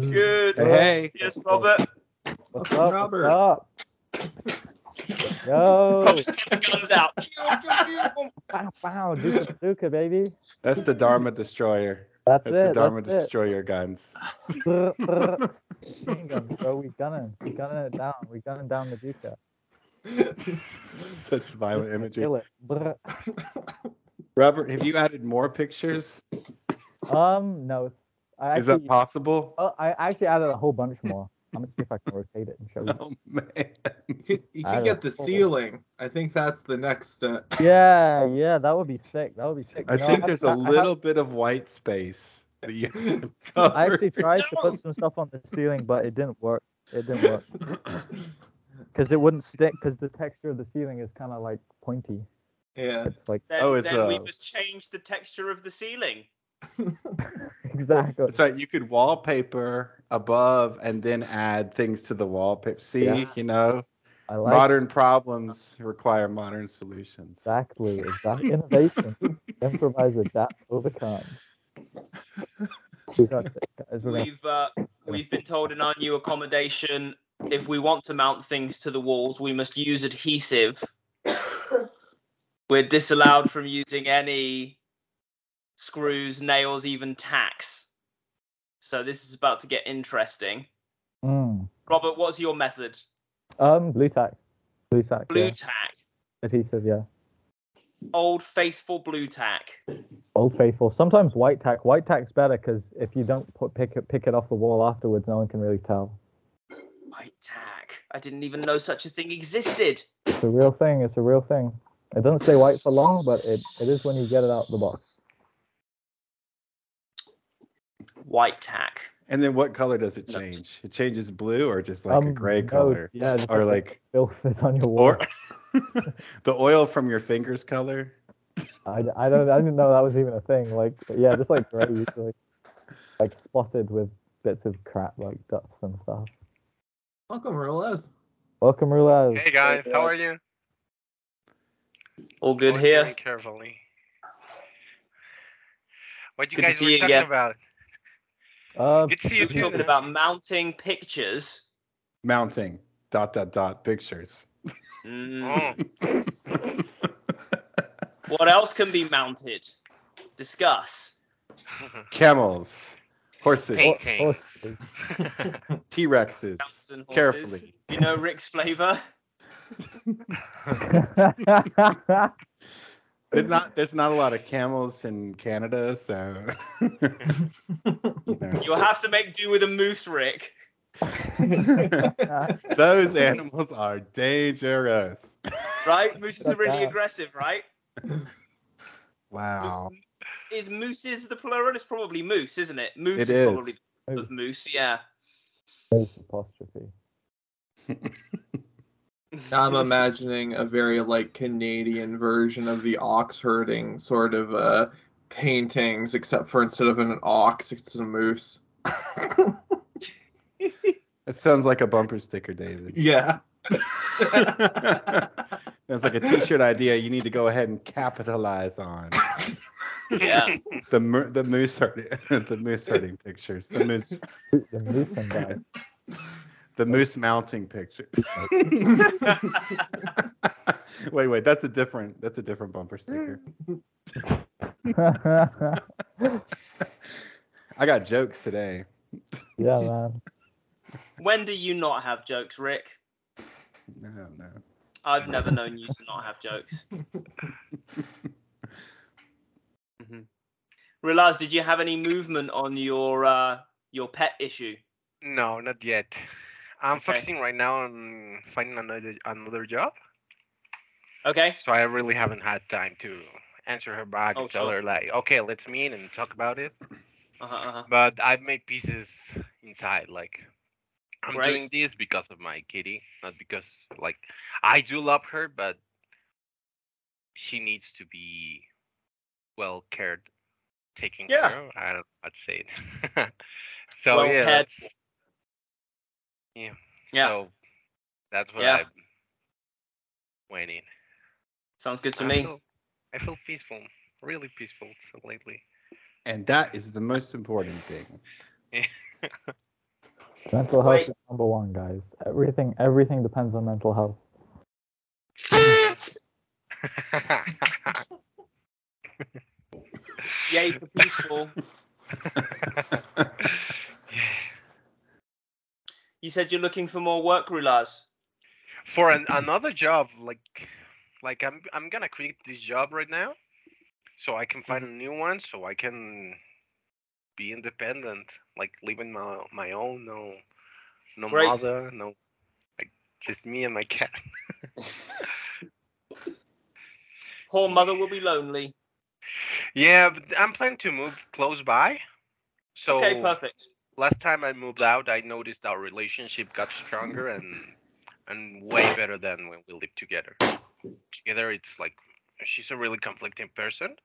Good. Hey. Yes, Robert. What's up? Robert. What's up? Yo, Rob's got the guns out. bow, bow, Duka Duka, baby. That's the Dharma Destroyer. That's, That's it. the Dharma that's it. Destroyer guns. Brr, brr. Machine gun, bro. We gunning. We gunning it down. We gunning down the dukkha. Such violent imagery. Kill it. Robert, have you added more pictures? Um, no. I Is that possible? oh, I actually added a whole bunch more. I'm gonna see if I can rotate it and show you. Oh man. You could, you I could get the don't- ceiling. I think that's the next step. Yeah, yeah, that would be sick. That would be sick. I You think have- there's I- a I have- little bit of white space. that you can I actually cover. tried to put some stuff on the ceiling, but it didn't work. It didn't work because it wouldn't stick because the texture of the ceiling is kind of like pointy. Yeah. It's like Then, Oh, it's, then we uh, must change the texture of the ceiling. exactly. That's right. You could wallpaper above and then add things to the wallpaper. See, Yeah. you know, I like modern problems require modern solutions. exactly exactly innovation. Improvise, adapt, overcome. We got this, guys. We're gonna, We've uh, we've been told in our new accommodation if we want to mount things to the walls, we must use adhesive. We're disallowed from using any screws, nails, even tacks. So this is about to get interesting. Mm. Robert, what's your method? Um, blue tack, blue tack, Blue yeah. tack, adhesive, yeah. old faithful blue tack. Old Faithful. Sometimes white tack. White tack's better because if you don't put pick it pick it off the wall afterwards, no one can really tell. White tack. I didn't even know such a thing existed. It's a real thing. It's a real thing. It doesn't stay white for long, but it, it is when you get it out of the box. White tack. And then what color does it change? It changes blue or just like a Um, gray no, color? Yeah, Or like filth is on your wall. or the oil from your fingers color? I, I don't I didn't know that was even a thing. Like yeah, just like gray usually, like spotted with bits of crap like dust and stuff. Welcome, Rolas. Welcome, Rulaz. Hey guys, how are you? All good Always here. Carefully. What you Good guys were talking again. about? Uh, Good to see you We're talking about mounting pictures. Mounting dot dot dot pictures. Mm. What else can be mounted? Discuss. Camels, horses, T Rexes. Mounts and horses. Carefully. You know Rick's flavor? There's not there's not a lot of camels in Canada, so you know. You'll have to make do with a moose, Rick. those animals are dangerous. Right? Mooses are really aggressive, right? Wow. Is mooses the plural? It's probably moose, isn't it? Moose It is, is. probably the moose, yeah. There's apostrophe. I'm imagining a very like Canadian version of the ox herding sort of uh paintings, except for instead of an ox, it's a moose. It sounds like a bumper sticker, David. yeah. That's like a t-shirt idea you need to go ahead and capitalize on. Yeah. The mo- the moose herding the moose herding pictures. The moose The moose and guy. the moose mounting pictures. wait, wait, that's a different that's a different bumper sticker. I got jokes today. yeah, man. when do you not have jokes, Rick? No, no. I've never known you to not have jokes. mm-hmm. Relaz, did you have any movement on your uh, your pet issue? no, not yet. I'm Okay. focusing right now on finding another another job, Okay. so I really haven't had time to answer her back Oh, and tell sure. her like, okay, let's meet and talk about it. Uh-huh, uh-huh. But I've made pieces inside, like I'm Right. doing this because of my kitty, not because like I do love her, but she needs to be well cared, taken Yeah. care of. I don't know how to say it. so Well yeah, cared yeah, Yeah. So that's what Yeah. I went in. Sounds good to I me. Feel, I feel peaceful, really peaceful so lately. And that is the most important thing. Mental health Wait. is number one, guys. Everything, everything depends on mental health. Yay for peaceful. You said you're looking for more work, Rulaz. For an, another job, like like I'm I'm gonna quit this job right now, so I can find mm-hmm. a new one, so I can be independent, like living my my own, no no Great. mother, no like just me and my cat. Poor mother will be lonely. Yeah, but I'm planning to move close by. So okay, perfect. last time I moved out, I noticed our relationship got stronger and and way better than when we lived together. Together, it's like she's a really conflicting person,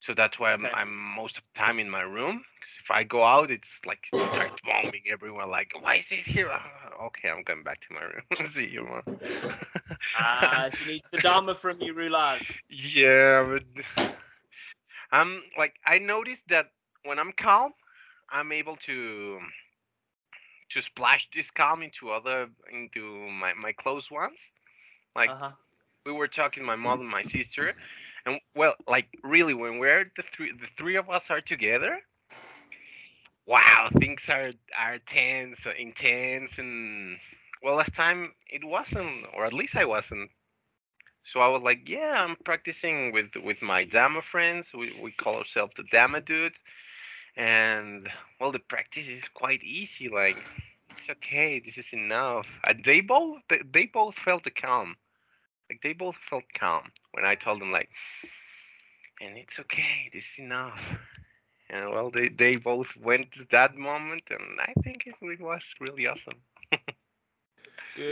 so that's why I'm Okay. I'm most of the time in my room. 'cause if I go out, it's like starts bombing everyone. Like, why is this here? Ah, okay, I'm going back to my room. See you, mom. Ah, she needs the Dharma from you, Rulaz. Yeah, but I'm like I noticed that when I'm calm, I'm able to to splash this calm into other into my my close ones. Like Uh-huh. We were talking, my mom and my sister, and well, like really, when we're the three the three of us are together, wow, things are are tense, uh, intense, and well, last time it wasn't, or at least I wasn't. So I was like, yeah, I'm practicing with with my Dhamma friends. We we call ourselves the Dhamma dudes, and well, the practice is quite easy. Like it's okay, this is enough. And they both they, they both felt the calm. Like they both felt calm when I told them like, and it's okay, this is enough. And well, they they both went to that moment, and I think it, it was really awesome.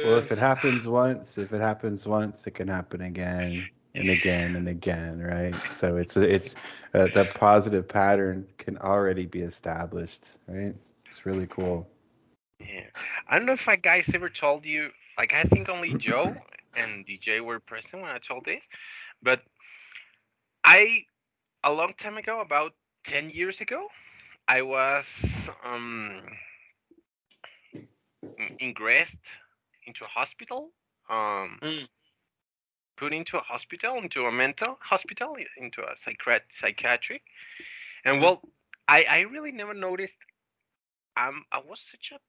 Well, if it happens once, if it happens once, it can happen again and again and again, right? So it's it's uh, that positive pattern can already be established, right? It's really cool. Yeah. I don't know if I guys ever told you, like, I think only Joe and DJ were present when I told this, but I, a long time ago, about 10 years ago, I was um, ingressed into a hospital, um, Mm. put into a hospital, into a mental hospital, into a psychiat- psychiatric. And Mhm. well, I, I really never noticed um, I was such a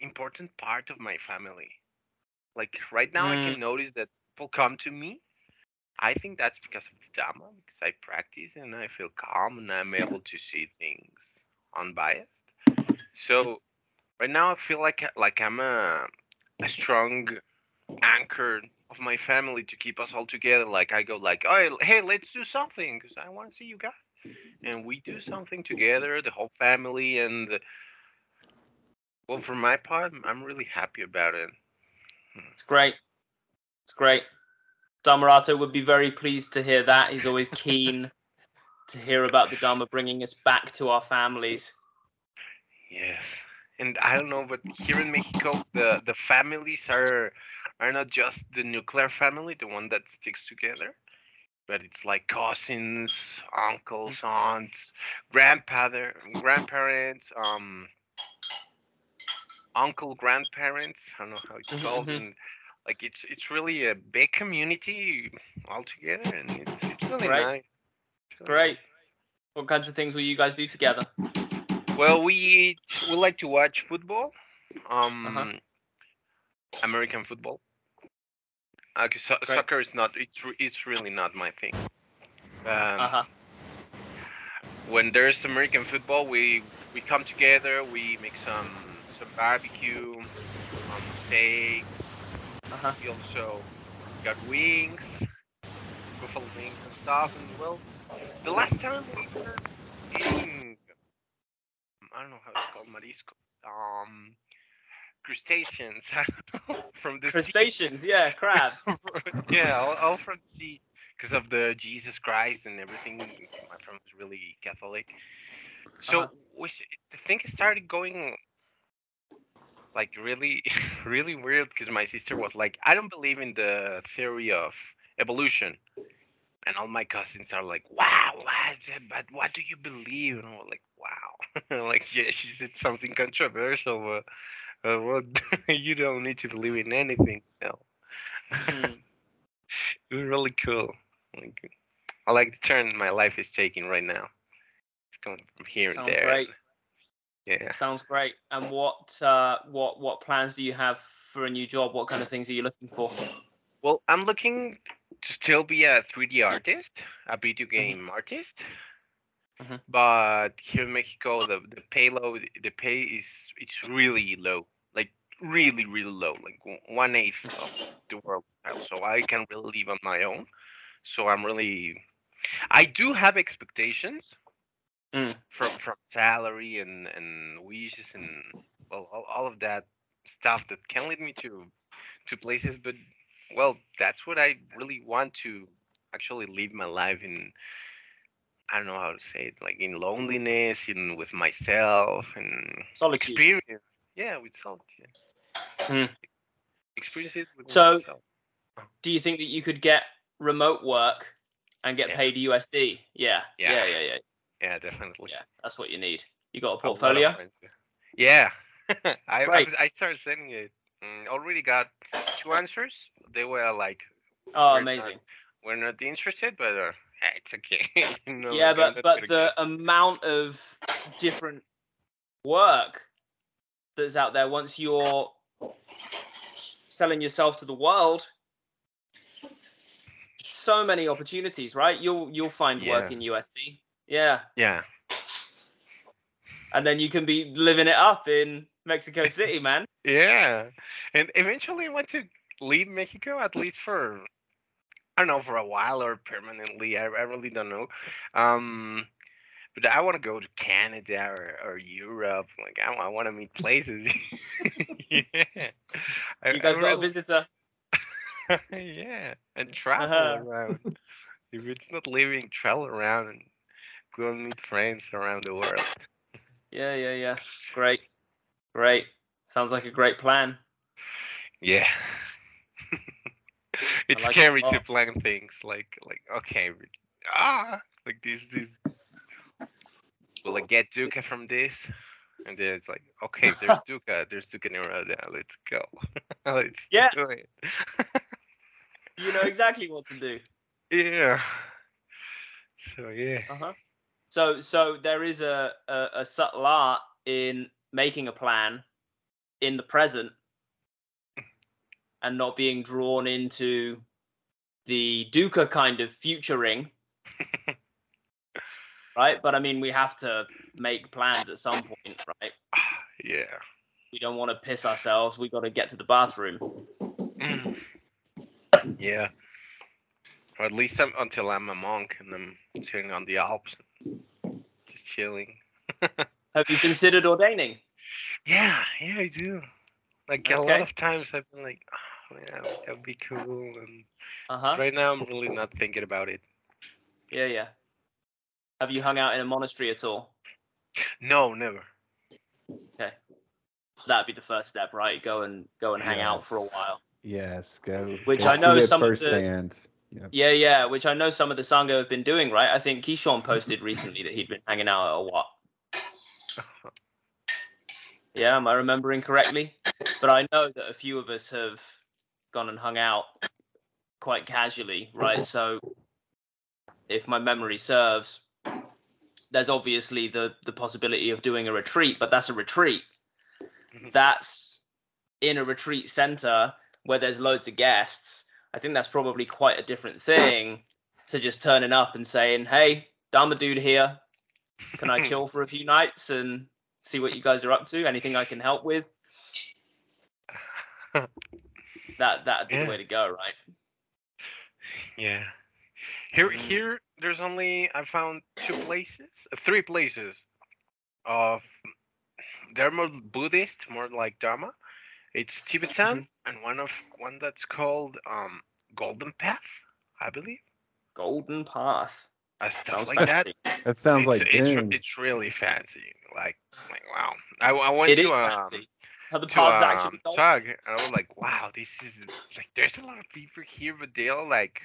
important part of my family. Like right now, I Mm. can notice that people come to me. I think that's because of the Dhamma, because I practice and I feel calm and I'm able to see things unbiased. So right now, I feel like like I'm a a strong anchor of my family to keep us all together. Like I go like, oh, hey, let's do something because I want to see you guys, and we do something together, the whole family, and well, for my part, I'm really happy about it. It's great. It's great. Dhammarato would be very pleased to hear that. He's always keen to hear about the Dharma bringing us back to our families. Yes, and I don't know, but here in Mexico, the the families are are not just the nuclear family, the one that sticks together, but it's like cousins, uncles, aunts, grandfather, grandparents, um, uncle, grandparents. I don't know how it's called, mhm. and like it's it's really a big community altogether, and it's it's really Great. nice. It's great. What kinds of things will you guys do together? Well, we we like to watch football, um, Uh-huh. American football. 'cause so- soccer is not it's it's really not my thing. Um, Uh huh. When there's American football, we we come together, we make some some barbecue, um, steaks. Uh huh. We also got wings, buffalo wings and stuff. And well, the last time we were eating, I don't know how it's called, marisco, um, crustaceans I don't know, from the sea. Crustaceans, yeah, crabs. yeah, all, all from the sea because of the Jesus Christ and everything. My friend was really Catholic, so Uh-huh. we the thing started going like really, really weird because my sister was like, "I don't believe in the theory of evolution," and all my cousins are like, "Wow, what, but what do you believe?" And I'm like, "Wow, like yeah, she said something controversial, but uh, what you don't need to believe in anything." So Hmm. it was really cool. Like, I like the turn my life is taking right now. It's going from here Sounds and there. great. Yeah. Sounds great. And what uh, what what plans do you have for a new job? What kind of things are you looking for? Well, I'm looking to still be a 3D artist, a video Mm-hmm. game artist. Mhm. But here in Mexico, the the payload, the pay is it's really low, like really really low, like one eighth of the world. So I can really live on my own. So I'm really, I do have expectations Mm. from from salary and and wishes and well all, all of that stuff that can lead me to to places but well that's what i really want to actually live my life in i don't know how to say it like in loneliness in with myself and Solitude. experience yeah with solitude Hmm. experience it with So- myself Do you think that you could get remote work and get Yeah. paid USD? Yeah. Yeah. Yeah. Yeah. Yeah. yeah definitely Yeah. That's what you need. You got a A lot of portfolio? yeah. yeah I, I was- I started sending it mm, already got two answers they were like Oh, We're not- amazing. we're not interested, but uh, it's okay. no, yeah, but but the get- amount of different work that's out there once you're selling yourself to the world so many opportunities right you'll you'll find work in usd yeah yeah, and then you can be living it up in mexico city man yeah, and eventually I want to leave Mexico at least for I don't know for a while or permanently. I, I really don't know. Um, but I want to go to Canada or, or Europe. Like I, I want to meet places. yeah, I, you guys I got a visitor yeah, and travel Uh-huh. around. if it's not living, travel around and go meet friends around the world. yeah yeah yeah great great sounds like a great plan Yeah. it's like it scary to plan things like like okay ah like this this will I get dukkha from this? And then it's like, okay, there's dukkha, there's dukkha nirodha, let's go. let's Yeah. do it. you know exactly what to do yeah. So yeah. Uh-huh. So so there is a, a a subtle art in making a plan in the present and not being drawn into the dukkha kind of futuring. right? But I mean we have to make plans at some point, right? Yeah. We don't want to piss ourselves. We got to get to the bathroom. Mm. yeah. Or at least I'm, until I'm a monk and I'm sitting on the Alps, just chilling. Have you considered ordaining? Yeah, yeah, I do. Like a lot of times I've been like, oh, yeah, that would be cool. And Uh-huh. right now I'm really not thinking about it. Yeah, yeah. Have you hung out in a monastery at all? No, never. Okay. That'd be the first step, right? Go and go and hang out for a while. Yes, go. Which go I know see it some of the- Yep. Yeah, yeah, which I know some of the Sangha have been doing, right? I think Kishon posted recently that he'd been hanging out at a what? Yeah, am I remembering correctly? But I know that a few of us have gone and hung out quite casually, right? So if my memory serves, there's obviously the the possibility of doing a retreat, but that's a retreat. Mhm. That's in a retreat center where there's loads of guests. I think that's probably quite a different thing to just turning up and saying, "Hey, Dharma dude here. Can I chill for a few nights and see what you guys are up to? Anything I can help with?" That that'd be Yeah. the way to go, right? Yeah. Here, Mm. here, there's only I found two places, uh, three places of they're more Buddhist, more like Dharma. It's Tibetan and one of one that's called um Golden Path, I believe. Golden Path. Uh, stuff Sounds like that. fancy. That sounds it's, like it's, re- it's really fancy. Like, like wow. I, I went It to is um, fancy. Are the to paths um, actually? Tug, and I was like, wow, this is like there's a lot of people here, but they all like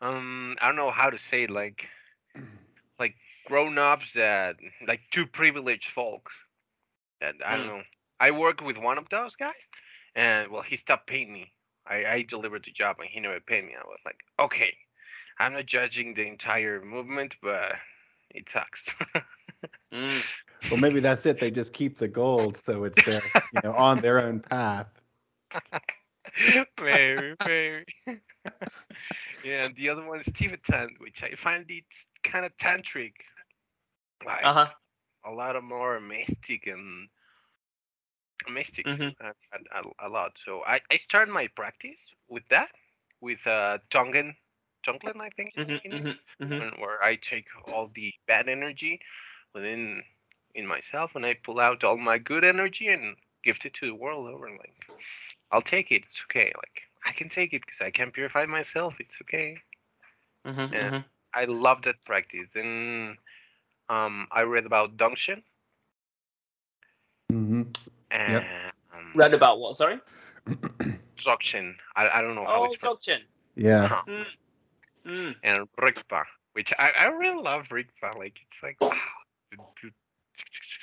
um I don't know how to say it, like like grown ups that like two privileged folks that I don't Mm. know. I work with one of those guys, and well, he stopped paying me. I, I delivered the job and he never paid me. I was like, okay, I'm not judging the entire movement, but it sucks. Mm. Well, maybe that's it. They just keep the gold, so it's their, you know, on their own path. very, very. yeah, and the other one is Tibetan, which I find it kind of tantric. Like Uh huh. a lot of more mystic and mystic Mhm. a, a, a lot. So I, I started my practice with that, with uh Tongan, Tonglen, I think, Mhm, you know, mhm, mhm. when- where I take all the bad energy within in myself and I pull out all my good energy and gift it to the world over. And like, I'll take it. It's okay. Like I can take it because I can purify myself. It's okay. Mhm, Yeah. mhm. I love that practice. And um, I read about Dongshin and um, Read about what? Sorry. Dzogchen. I, I don't know how Oh, it's. Dzogchen. Yeah. Huh. Mm. Mm. And Rigpa, which I, I really love Rigpa. Like it's like wow.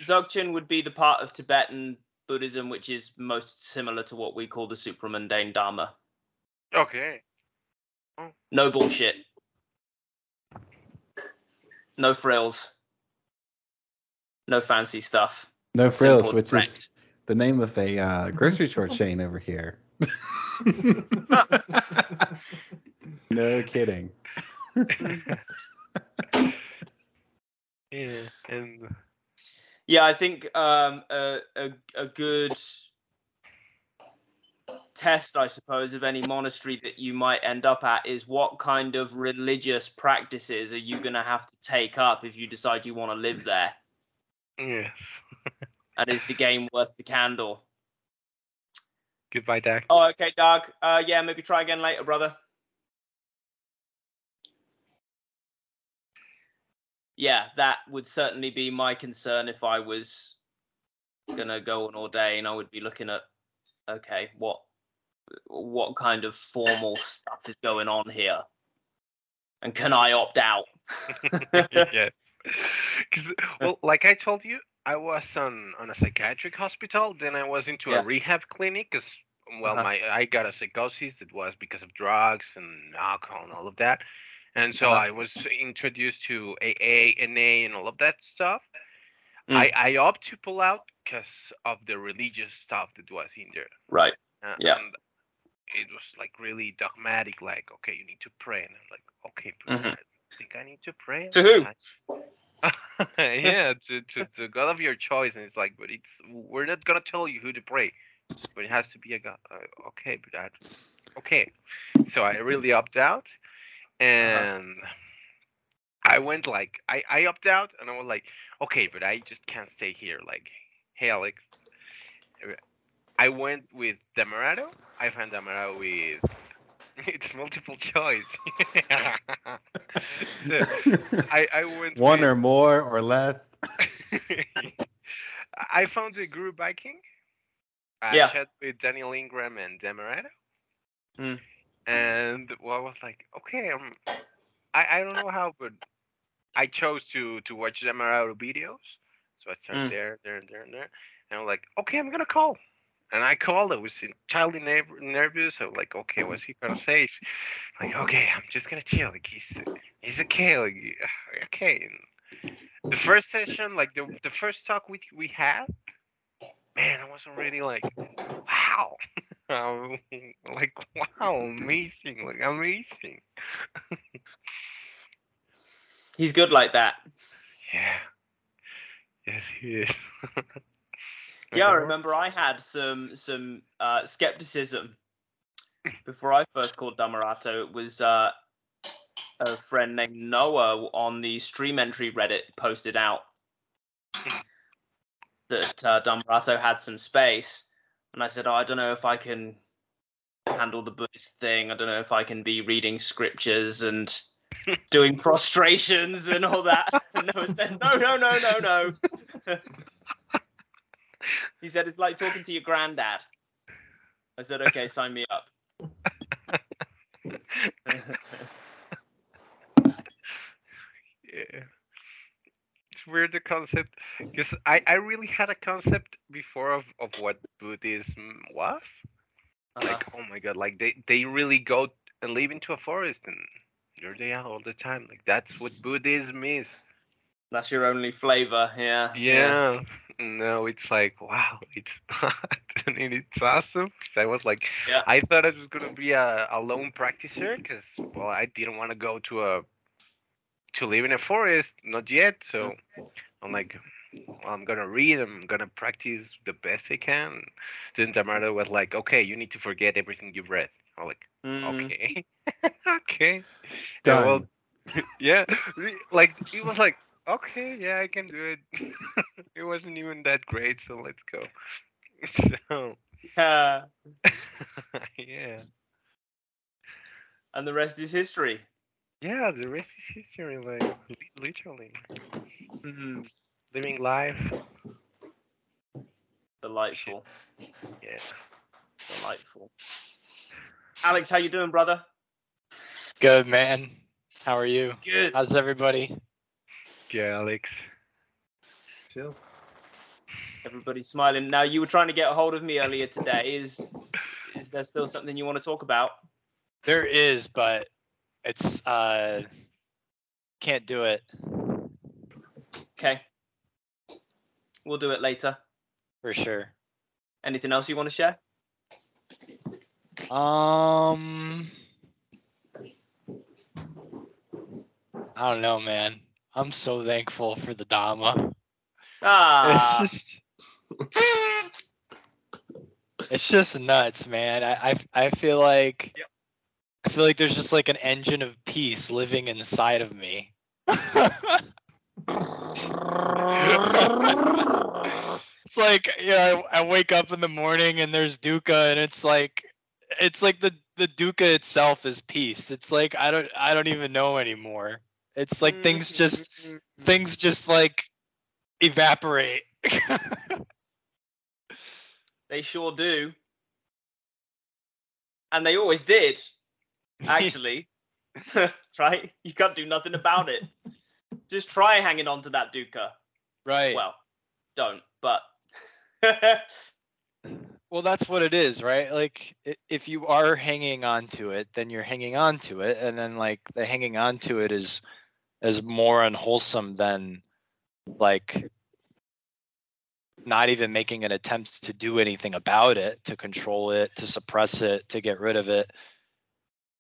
Dzogchen would be the part of Tibetan Buddhism which is most similar to what we call the supramundane Dharma. Okay. No bullshit. No frills. No fancy stuff. No frills, Simple, which is direct. The name of a uh, grocery store chain over here. no kidding. Yeah, and Yeah, I think um, a, a a good test, I suppose, of any monastery that you might end up at is what kind of religious practices are you going to have to take up if you decide you want to live there, yes. And is the game worth the candle? Goodbye, Dak. Oh, okay, Doug. Uh, yeah, maybe try again later, brother. Yeah, that would certainly be my concern if I was gonna go on all day and ordain. I would be looking at, okay, what what kind of formal stuff is going on here, and can I opt out? yes. 'Cause, well, like I told you, I was on on a psychiatric hospital. Then I was into Yeah. a rehab clinic because, well, Uh-huh. my I got a psychosis It was because of drugs and alcohol and all of that. And so Uh-huh. I was introduced to AA, NA, and all of that stuff. Mm. I I opt to pull out because of the religious stuff that was in there. Right. Uh, Yeah. And it was like really dogmatic, like, okay, you need to pray. And I'm like, okay, Mhm. I think I need to pray. To who? I- yeah, to, to, to God of your choice. And it's like, but it's we're not gonna tell you who to pray, but it has to be a God. Uh, okay, but I, okay. So I really opt out, and I went like I I opt out, and I was like, okay, but I just can't stay here. Like, hey Alex, I went with Dhammarato. I found Dhammarato with it's multiple choice. So, I I went One with, or more or less. I found the group biking. I Yeah. chat with Daniel Ingram and Dhammarato. Mm. And well, I was like, okay, um, I, I don't know how, but I chose to to watch Dhammarato videos. So I started Mm. there, there, there, and there. And I'm like, okay, I'm gonna call. And I called. I was entirely nerv- nervous. I was like, okay, what's he gonna say? Like, okay, I'm just gonna chill. Like he's he's okay. Like okay. And the first session, like the the first talk we we had, man, I was already like, wow, like wow, amazing, like amazing. He's good like that. Yeah. Yes, he is. Yeah, I remember I had some some uh, skepticism before I first called Dhammarato. It was uh, a friend named Noah on the stream entry Reddit posted out that uh, Dhammarato had some space, and I said, "Oh, I don't know if I can handle the Buddhist thing. I don't know if I can be reading scriptures and doing prostrations and all that." And Noah said, "No, no, no, no, no." he said it's like talking to your granddad. I said, okay, sign me up. yeah. It's weird the concept because I, I really had a concept before of, of what Buddhism was. Uh-huh. Like, oh my god, like they, they really go and live into a forest and you're there all the time. Like that's what Buddhism is. That's your only flavor, yeah. Yeah. No, it's like wow, it's not, and it's awesome. 'cause I was like, Yeah. I thought I was gonna be a, a lone practitioner because well, I didn't want to go to a to live in a forest, not yet. So I'm like, well, I'm gonna read. I'm gonna practice the best I can. Then Tamara was like, okay, you need to forget everything you've read. I'm like, Mm. okay, okay. Yeah, well, Done. yeah like it was like okay yeah i can do it it wasn't even that great so let's go so Uh, yeah and the rest is history. yeah the rest is history like li- literally Mhm. living life Delightful. yeah Delightful. Alex, how you doing, brother? Good man. How are you? Good. How's everybody? Yeah alex Chill. Everybody's smiling. Now, you were trying to get a hold of me earlier today. Is is there still something you want to talk about? There is, but it's uh can't do it Okay. We'll do it later. for sure. Anything else you want to share? Um I don't know, man. I'm so thankful for the Dhamma. Ah, It's just It's just nuts, man. I I, I feel like Yep. I feel like there's just like an engine of peace living inside of me. it's like yeah, I, I wake up in the morning and there's dukkha and it's like it's like the the dukkha itself is peace. It's like I don't I don't even know anymore. It's like mm-hmm, things just mm-hmm, things mm-hmm. just like evaporate. they sure do. And they always did, actually. right? You can't do nothing about it. Just try hanging on to that dukkha. right. Well, don't, but. Well, that's what it is, right? Like, if you are hanging on to it, then you're hanging on to it, and then like the hanging on to it is is more unwholesome than like not even making an attempt to do anything about it, to control it, to suppress it, to get rid of it.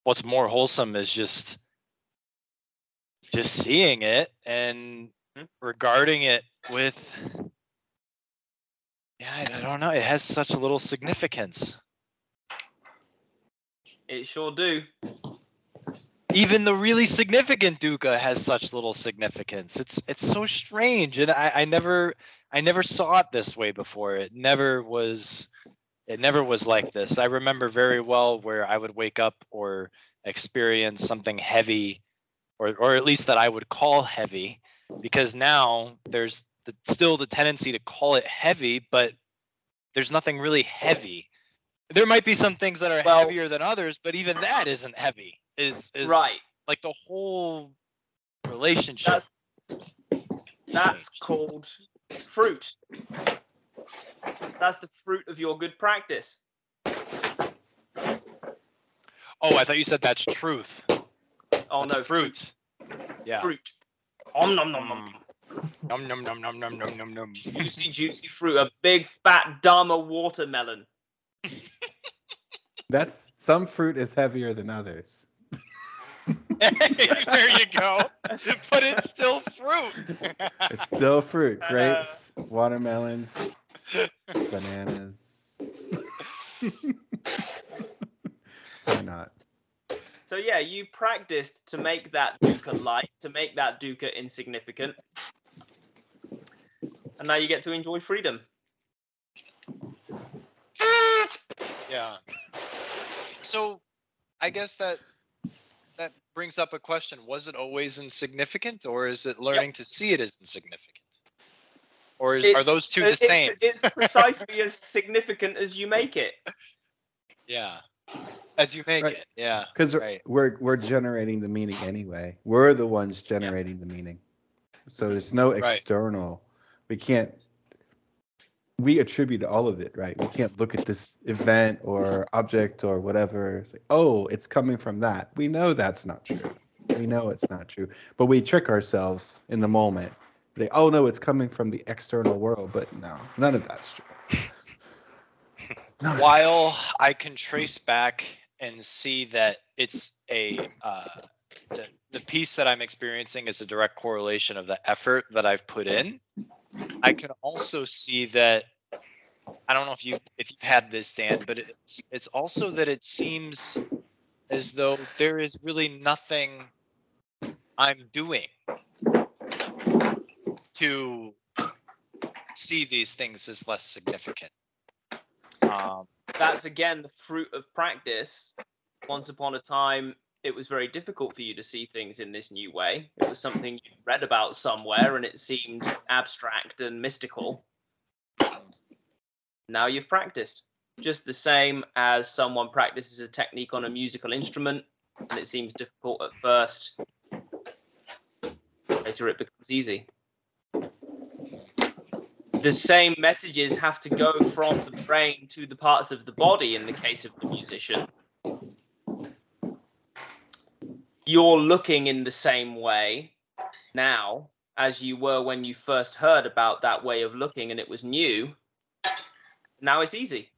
What's more wholesome is just just seeing it and Mhm. regarding it with yeah, I, I don't know. It has such little significance. it sure do. Even the really significant dukkha has such little significance. It's it's so strange, and I, I never I never saw it this way before. It never was it never was like this. I remember very well where I would wake up or experience something heavy, or or at least that I would call heavy, because now there's the, still the tendency to call it heavy, but there's nothing really heavy. There might be some things that are Well- heavier than others, but even that isn't heavy. Is is Right. like the whole relationship. That's that's called fruit. That's the fruit of your good practice. oh, I thought you said that's truth. Oh That's no, fruit. Yeah. Fruit. Om nom nom nom. Mm. Num num num num num num num num. Juicy, juicy fruit. A big fat Dharma watermelon. That's some fruit is heavier than others. there you go. But it's still fruit. It's still fruit. Uh, Grapes, watermelons, bananas. Why not? So yeah, you practiced to make that dukkha light, to make that dukkha insignificant, and now you get to enjoy freedom. yeah. So, I guess that that brings up a question: Was it always insignificant, or is it learning to see it as insignificant, or is, are those two the it's- same? It's precisely as significant as you make it. Yeah. As you make Right. it. Yeah. Because Right. we're we're generating the meaning anyway. We're the ones generating the meaning. So mm-hmm. there's no Right. external. We can't. We attribute all of it, right? We can't look at this event or object or whatever. Say, oh, it's coming from that. We know that's not true. We know it's not true, but we trick ourselves in the moment. Say, oh no, it's coming from the external world, but no, none of that's true. None of while I can trace back and see that it's a uh, the, the peace that I'm experiencing is a direct correlation of the effort that I've put in. I can also see that I don't know if you if you've had this, Dan, but it's it's also that it seems as though there is really nothing I'm doing to see these things as less significant. Um, That's again the fruit of practice. Once upon a time, it was very difficult for you to see things in this new way. It was something you read about somewhere and it seemed abstract and mystical. Now you've practiced. Just the same as someone practices a technique on a musical instrument and it seems difficult at first. Later it becomes easy. The same messages have to go from the brain to the parts of the body in the case of the musician. You're looking in the same way now as you were when you first heard about that way of looking and it was new. Now it's easy.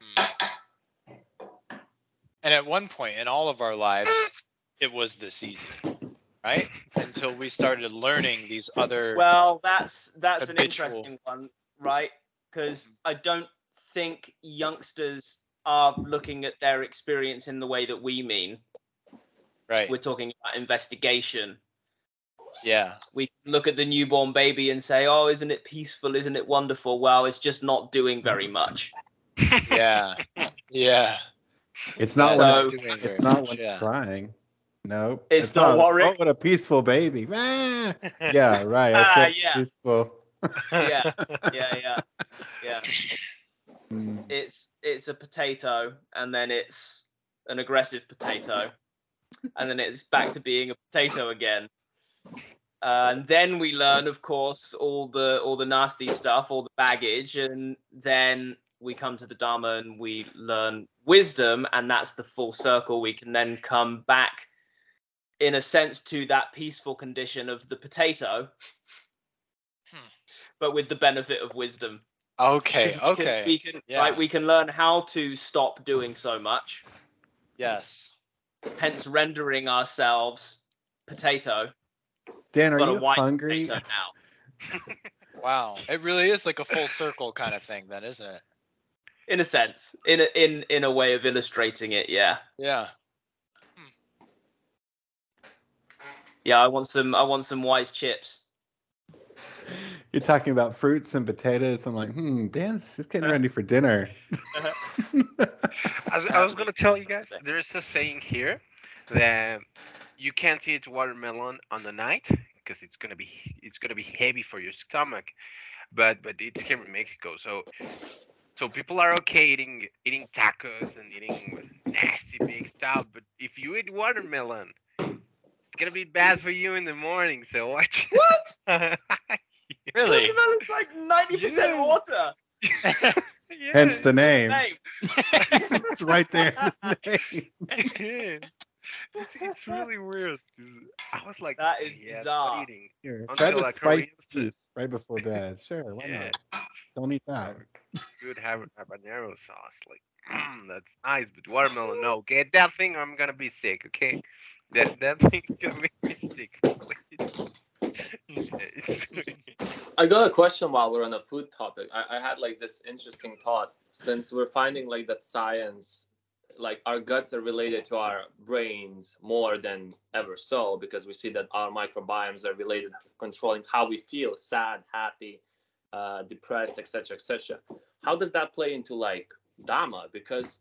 Hmm. And at one point in all of our lives, it was this easy, right? Until we started learning these other. Well, that's that's an interesting one, right? Because I don't think youngsters are looking at their experience in the way that we mean. Right. We're talking about investigation. yeah. We look at the newborn baby and say, "Oh, isn't it peaceful? Isn't it wonderful?" Well, it's just not doing very much. Yeah. Yeah. It's not So- when doing it's not much, when yeah. it's crying. No, It's not what Rick- Oh, what a peaceful baby. Ah! Yeah, right. I Ah, said yeah. peaceful. Yeah, yeah, yeah, yeah. Mm, It's it's a potato, and then it's an aggressive potato, and then it's back to being a potato again. and then we learn, of course, all the all the nasty stuff, all the baggage, and then we come to the Dharma and we learn wisdom, and that's the full circle. We can then come back, in a sense, to that peaceful condition of the potato, Hmm. but with the benefit of wisdom. Okay. we can- Okay. we can yeah. like we can learn how to stop doing so much, Yes. Hence rendering ourselves potato. Dan, are Got a you white hungry? potato now. Wow. It really is like a full circle kind of thing, then, isn't it? In a sense, in a, in in a way of illustrating it, yeah, Yeah. yeah. I want some. I want some wise chips. You're talking about fruits and potatoes. I'm like, hmm, Dan's just getting ready for dinner. I was, I was gonna tell you guys, there's a saying here that you can't eat watermelon on the night because it's gonna be it's gonna be heavy for your stomach. But but it's here in Mexico, so so people are okay eating eating tacos and eating nasty big stuff. But if you eat watermelon, it's gonna be bad for you in the morning. So watch. What? Really? Watermelon's like ninety percent Yeah. water. Hence the Yeah, name. Name. it's right there. in the name. it's, it's really weird. I was like, That is yeah, bizarre. eating. Here, try the a spicy beef right before bed. Sure, why Yeah. not? Don't eat that. Good have habanero sauce. Like, mm, that's nice, but watermelon, no. Get that thing, or I'm gonna be sick. Okay, that that thing's gonna make me sick. I got a question while we're on the food topic. I, I had like this interesting thought since we're finding like that science, like our guts are related to our brains more than ever so because we see that our microbiomes are related to controlling how we feel sad, happy, uh, depressed, etc., etc. How does that play into like Dhamma? Because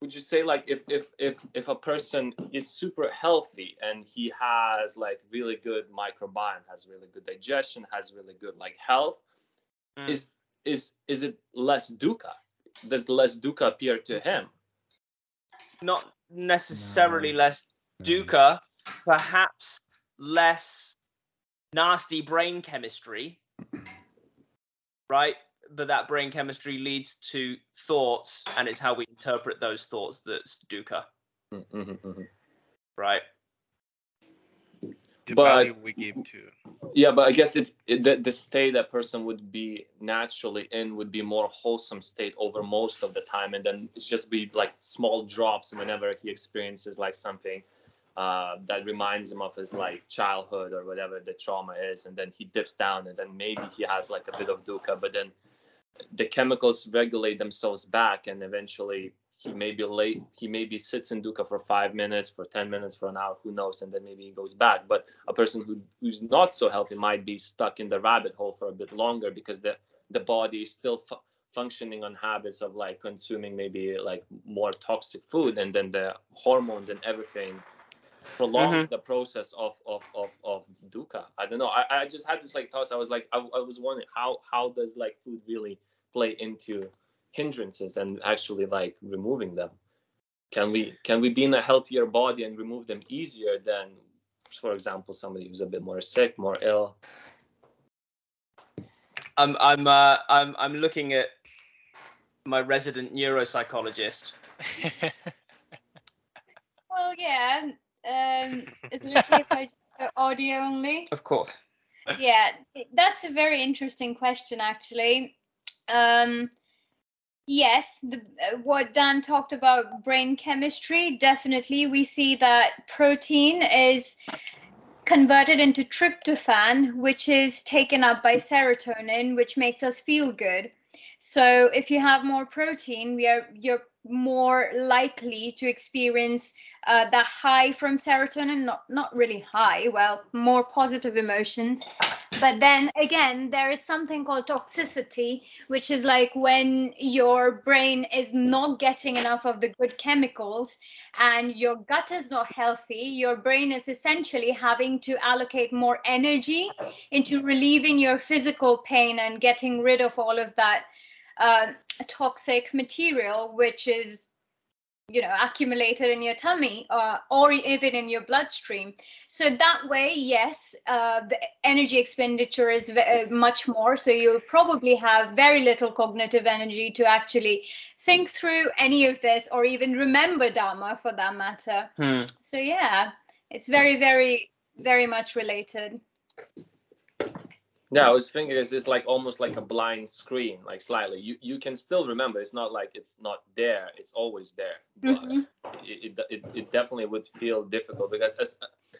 would you say like if if if if a person is super healthy and he has like really good microbiome has really good digestion has really good like health Mm. is is is it less dukkha does less dukkha appear to him Not necessarily No. less No. dukkha, perhaps less nasty brain chemistry, right? But that brain chemistry leads to thoughts, and it's how we interpret those thoughts that's dukkha, Mhm, mhm. right? The But- we give to. Yeah, but I guess it, it the, the state that person would be naturally in would be more wholesome state over most of the time, and then it's just be like small drops whenever he experiences like something uh, that reminds him of his like childhood or whatever the trauma is, and then he dips down, and then maybe he has like a bit of dukkha, but then the chemicals regulate themselves back, and eventually he may be late. He maybe sits in dukkha for five minutes, for ten minutes, for an hour, who knows, and then maybe he goes back. But a person who who's not so healthy might be stuck in the rabbit hole for a bit longer because the the body is still fu- functioning on habits of like consuming maybe like more toxic food and then the hormones and everything prolongs mm-hmm. the process of of of, of dukkha i don't know I, I just had this like thoughts i was like I, I was wondering how how does like food really play into hindrances and actually like removing them can we can we be in a healthier body and remove them easier than for example somebody who's a bit more sick more ill I'm I'm uh, I'm I'm looking at my resident neuropsychologist. Well, yeah. Um, is it okay if I just go audio only? Of course. yeah, that's a very interesting question, actually. Um, yes, the, uh, what Dan talked about brain chemistry, definitely we see that protein is converted into tryptophan, which is taken up by serotonin, which makes us feel good. So if you have more protein, we are you're more likely to experience uh, that high from serotonin. Not not really high, well, more positive emotions. But then again, there is something called toxicity, which is like when your brain is not getting enough of the good chemicals and your gut is not healthy, your brain is essentially having to allocate more energy into relieving your physical pain and getting rid of all of that uh, toxic material, which is you know accumulated in your tummy uh, or even in your bloodstream. So that way yes uh, the energy expenditure is uh, much more. So you'll probably have very little cognitive energy to actually think through any of this or even remember dharma for that matter. Hmm. so yeah it's very very very much related Yeah, I was thinking it's, it's like almost like a blind screen, like slightly. You you can still remember. It's not like it's not there. It's always there. But Mhm. it, it, it, it definitely would feel difficult because as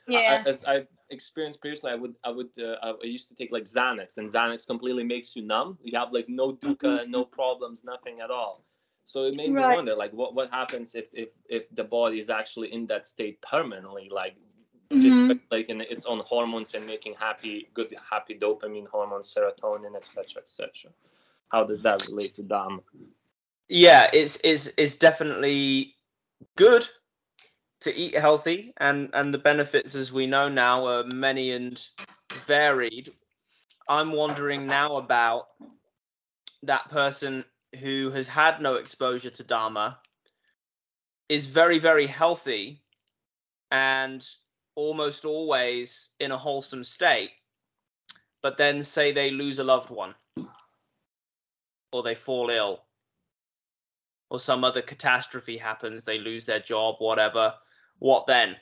yeah I, as I experienced previously, I would I would uh, I used to take like Xanax, and Xanax completely makes you numb. You have like no dukkha, no problems, nothing at all. So it made me wonder, like, what what happens if if if the body is actually in that state permanently, like Mhm. just like in its own hormones and making happy, good, happy dopamine hormones, serotonin, etc., etc. How does that relate to Dharma? Yeah, it's it's it's definitely good to eat healthy, and and the benefits, as we know now, are many and varied. I'm wondering now about that person who has had no exposure to Dharma, is very very healthy, and almost always in a wholesome state, but then say they lose a loved one, or they fall ill or some other catastrophe happens, they lose their job, whatever, what then?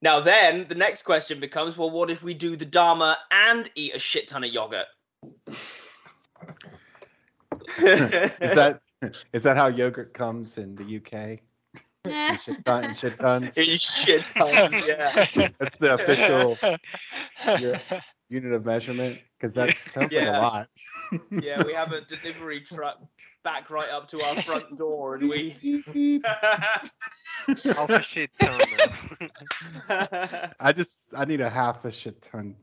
Now, then the next question becomes well, what if we do the Dharma and eat a shit ton of yogurt? is that is that how yogurt comes in the UK? In shit, ton, in shit tons. In shit tons, yeah. That's the official Yeah. unit of measurement because that sounds like Yeah. a lot. Yeah, we have a delivery truck back right up to our front door, and we. Half a shit ton. I just I need a half a shit ton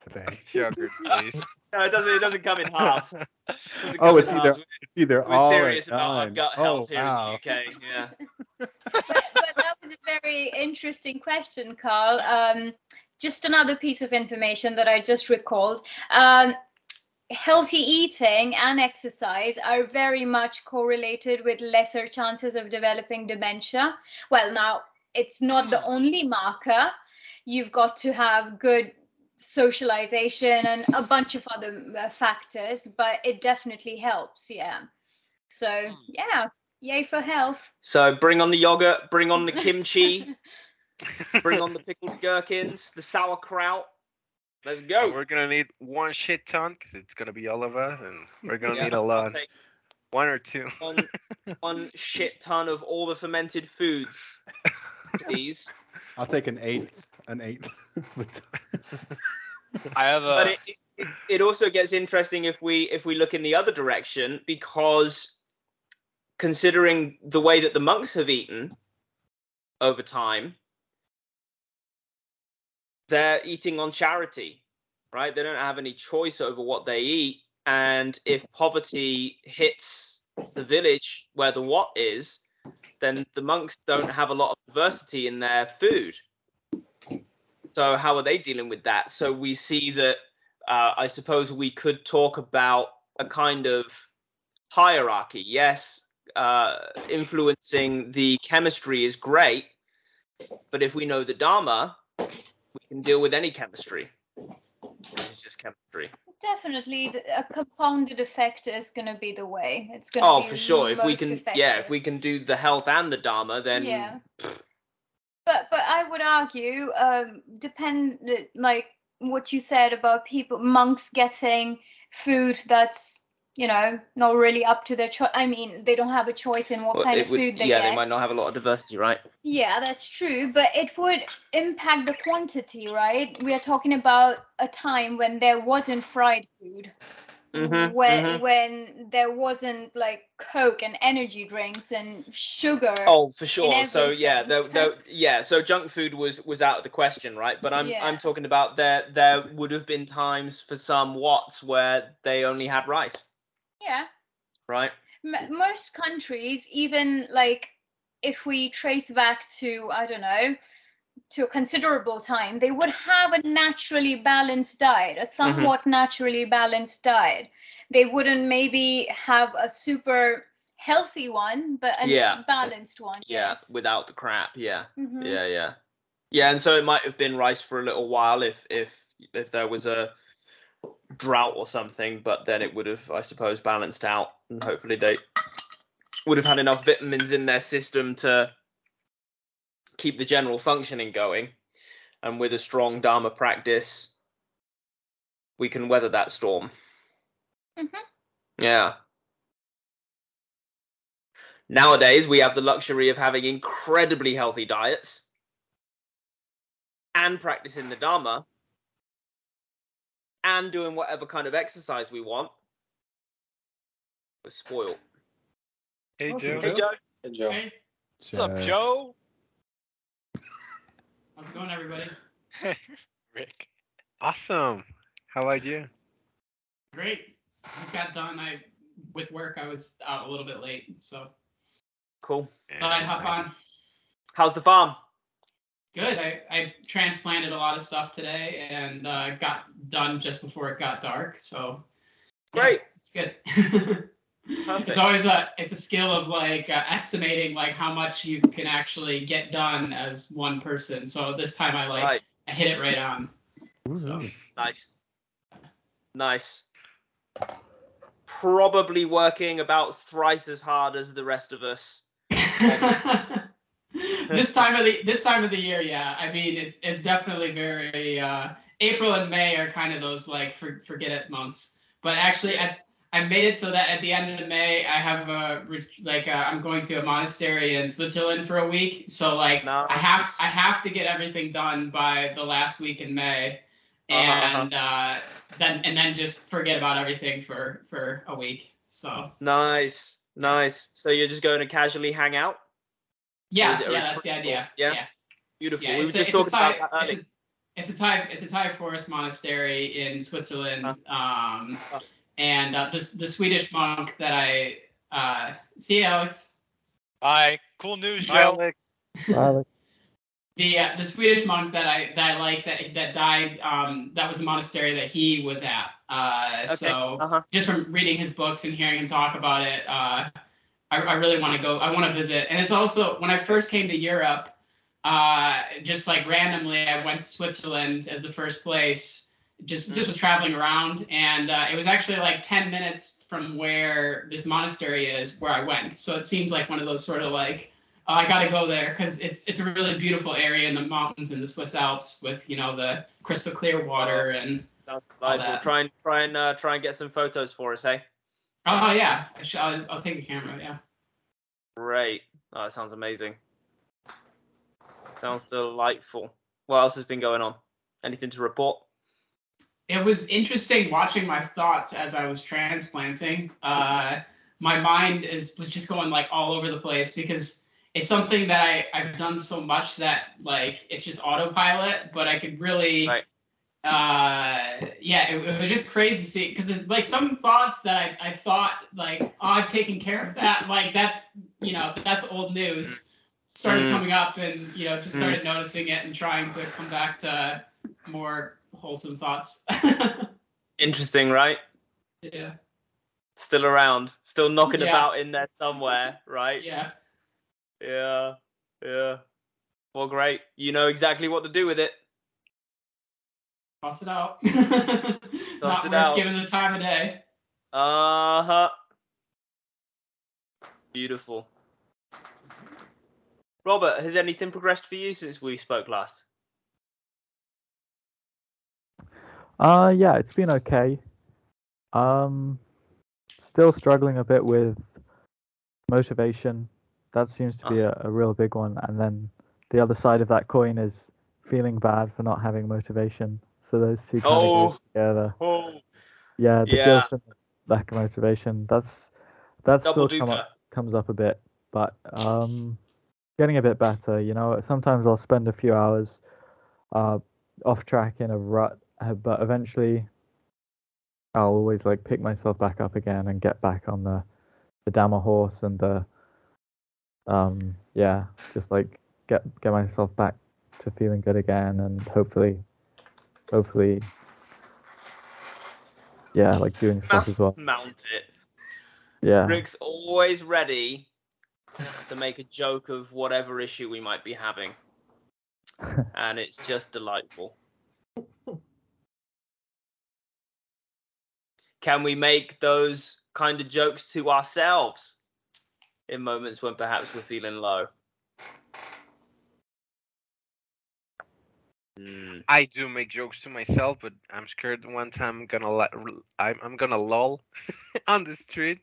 today. Yogurt, please. no, it doesn't. It doesn't come in halves. It doesn't Oh, it's either halves. it's either We're all or serious about our none. gut Oh, health here wow. in the UK. Yeah. but, but that was a very interesting question, Carl. Um, just another piece of information that I just recalled. Um, healthy eating and exercise are very much correlated with lesser chances of developing dementia. Well, now it's not the only marker. You've got to have good socialization and a bunch of other uh, factors, but it definitely helps. Yeah. So yeah, yay for health. So bring on the yogurt, bring on the kimchi, bring on the pickled gherkins, the sauerkraut. Let's And go. We're gonna need one shit ton because it's gonna be all of us, and we're gonna Yeah, need a I'll lot, take one or two. one, one shit ton of all the fermented foods, please. I'll take an eighth. An eighth. I have a. but it, it, it also gets interesting if we if we look in the other direction because considering the way that the monks have eaten over time they're eating on charity right they don't have any choice over what they eat and if poverty hits the village where the wat is then the monks don't have a lot of diversity in their food so how are they dealing with that? So we see that uh, I suppose we could talk about a kind of hierarchy. Yes, uh, influencing the chemistry is great, but if we know the Dharma, we can deal with any chemistry. It's just chemistry. Definitely, a compounded effect is going to be the way. It's going to Oh, be for sure. If we can, effective. yeah, if we can do the health and the Dharma, then yeah but but i would argue um depend like what you said about people monks getting food that's you know not really up to their choice i mean they don't have a choice in what well, kind of would- food they yeah, get. they might not have a lot of diversity, right? yeah that's true but it would impact the quantity right? We are talking about a time when there wasn't fried food Mhm, when mhm. when there wasn't like coke and energy drinks and sugar Oh, for sure. So yeah, so- there, yeah. So junk food was was out of the question, right? But I'm Yeah. I'm talking about there there would have been times for some Wats where they only had rice, yeah right? M- most countries even like if we trace back to i don't know to a considerable time they would have a naturally balanced diet a somewhat naturally balanced diet they wouldn't maybe have a super healthy one but a Yeah. balanced one Yeah, yes. without the crap. Yeah, Mhm. yeah, yeah, yeah. And so it might have been rice for a little while if if if there was a drought or something, but then it would have, I suppose, balanced out, and hopefully they would have had enough vitamins in their system to keep the general functioning going. And with a strong Dharma practice, we can weather that storm. Mhm. Yeah. Nowadays, we have the luxury of having incredibly healthy diets and practicing the Dharma and doing whatever kind of exercise we want. We're spoiled. Hey Joe. Hey, Joe. Hey, Joe. Hey, What's up, Joe? How's it going, everybody? Rick. Awesome. How about you? Great. Just got done. I with work. I was out a little bit late, so Cool. thought I'd hop on. How's the farm? Good. I, I transplanted a lot of stuff today and uh, got done just before it got dark. So yeah, Great. it's good. Perfect. it's always a it's a skill of like uh, estimating like how much you can actually get done as one person. So this time I like Right. I hit it right on. So Nice. Nice. Probably working about thrice as hard as the rest of us. this time of the this time of the year, yeah. I mean, it's it's definitely very uh, April and May are kind of those like for, forget it months. But actually, I I made it so that at the end of May, I have a like uh, I'm going to a monastery in Switzerland for a week. So like I have I have to get everything done by the last week in May, Uh-huh, uh-huh. and uh, then and then just forget about everything for for a week. So Nice. Nice. So you're just going to casually hang out? yeah, yeah, that's the idea. yeah? yeah. Beautiful. Yeah, we were a, just a talking about that it's a, it's a Thai, it's a Thai forest monastery in Switzerland. Um, Oh. And uh, this the Swedish monk that I uh, see, Alex. Hi. Cool news, Bye, Joe. Alex. Alex. The uh, the Swedish monk that I that I like that that died. Um, that was the monastery that he was at. Uh, Okay. So Uh-huh. just from reading his books and hearing him talk about it, uh, I, I really want to go. I want to visit. And it's also when I first came to Europe, uh, just like randomly, I went to Switzerland as the first place. Just just was traveling around, and uh, it was actually like ten minutes from where this monastery is, where I went. So it seems like one of those sort of like, oh, I got to go there because it's it's a really beautiful area in the mountains in the Swiss Alps with you know the crystal clear water and Sounds All delightful. that. Try and try and uh, try and get some photos for us, hey? oh yeah, I sh- I'll, I'll take the camera. Yeah. Great. Oh, that sounds amazing. Sounds delightful. What else has been going on? Anything to report? It was interesting watching my thoughts as I was transplanting. Uh, my mind is was just going like all over the place because it's something that I I've done so much that like it's just autopilot, but I could really. Right. Uh yeah, it, it was just crazy to see because it's like some thoughts that I, I thought like oh I've taken care of that like that's you know that's old news started Mm. coming up and you know just Mm. started noticing it and trying to come back to more wholesome thoughts. Interesting, right? yeah, Still around, still knocking Yeah. about in there somewhere, right? yeah, Yeah, yeah. Well, great. You know exactly what to do with it. toss it out. Toss Not it out. giving the time of day. Uh huh. Beautiful. Robert, has anything progressed for you since we spoke last? Uh, yeah, it's been okay. Um, still struggling a bit with motivation. That seems to be a, a real big one. And then the other side of that coin is feeling bad for not having motivation. So those two kind of Oh. go together. Oh, Yeah, the Yeah. guilt lack of motivation. That's that's double still come up, comes up a bit, but um, getting a bit better. You know, sometimes I'll spend a few hours uh, off track in a rut, uh, but eventually I'll always like pick myself back up again and get back on the the Dhamma horse and the um yeah, just like get get myself back to feeling good again and hopefully hopefully yeah, like doing stuff as well. Mount it. Yeah. Rick's always ready to make a joke of whatever issue we might be having. and it's just delightful. Can we make those kind of jokes to ourselves in moments when perhaps we're feeling low? Hmm. I do make jokes to myself, but I'm scared one time I'm gonna la- r- I'm, I'm gonna lol on the street.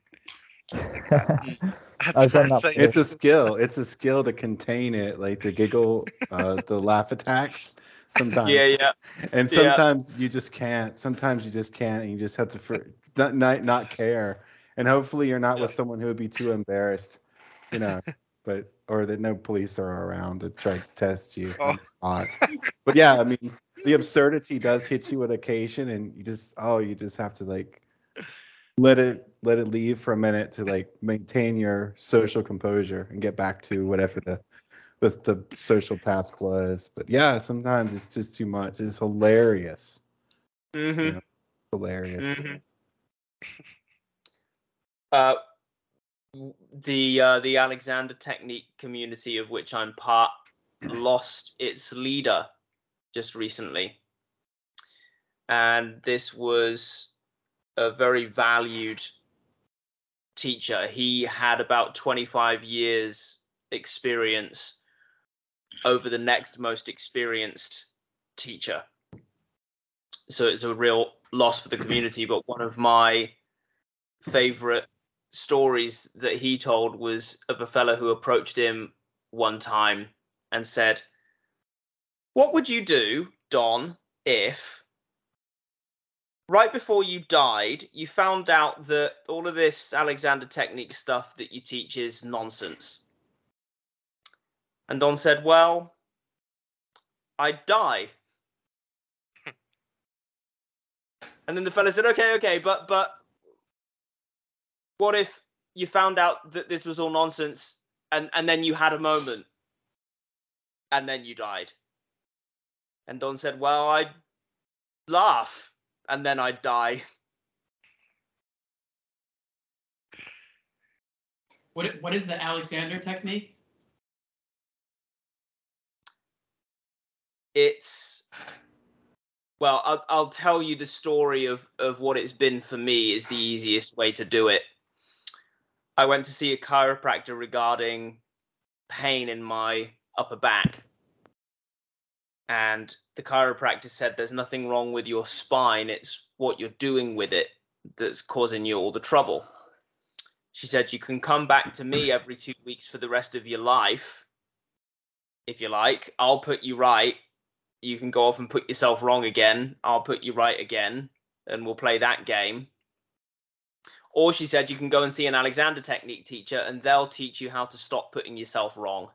At I've done that times I- It's a skill. It's a skill to contain it, like the giggle, uh, the laugh attacks. Sometimes, Yeah, yeah. and yeah. sometimes you just can't. Sometimes you just can't, and you just have to for, not, not not care. And hopefully, you're not with someone who would be too embarrassed, you know. but or that no police are around to try to test you oh. on Oh. the spot. But yeah, I mean, the absurdity does hit you on occasion, and you just oh, you just have to like let it let it leave for a minute to like maintain your social composure and get back to whatever the the, the social task was. But yeah, sometimes it's just too much. It's hilarious. Mm-hmm. Yeah. Hilarious. Mhm. Uh, the uh, the Alexander Technique community of which I'm part lost its leader just recently, and this was a very valued teacher. He had about 25 years experience over the next most experienced teacher so it's a real loss for the community. But one of my favorite stories that he told was of a fellow who approached him one time and said, What would you do, Don, if right before you died, you found out that all of this Alexander Technique stuff that you teach is nonsense? And Don said, Well, I'd die. And then the fella said, "Okay, okay, but but what if you found out that this was all nonsense, and and then you had a moment, and then you died?" And Don said, "Well, I'd laugh, and then I'd die." What what is the Alexander technique? It's well, I'll, I'll tell you the story of of what it's been for me is the easiest way to do it. I went to see a chiropractor regarding pain in my upper back. And the chiropractor said there's nothing wrong with your spine, it's what you're doing with it that's causing you all the trouble. She said you can come back to me every two weeks for the rest of your life if you like. I'll put you right. You can go off and put yourself wrong again. I'll put you right again, and we'll play that game. Or she said you can go and see an Alexander Technique teacher, and they'll teach you how to stop putting yourself wrong.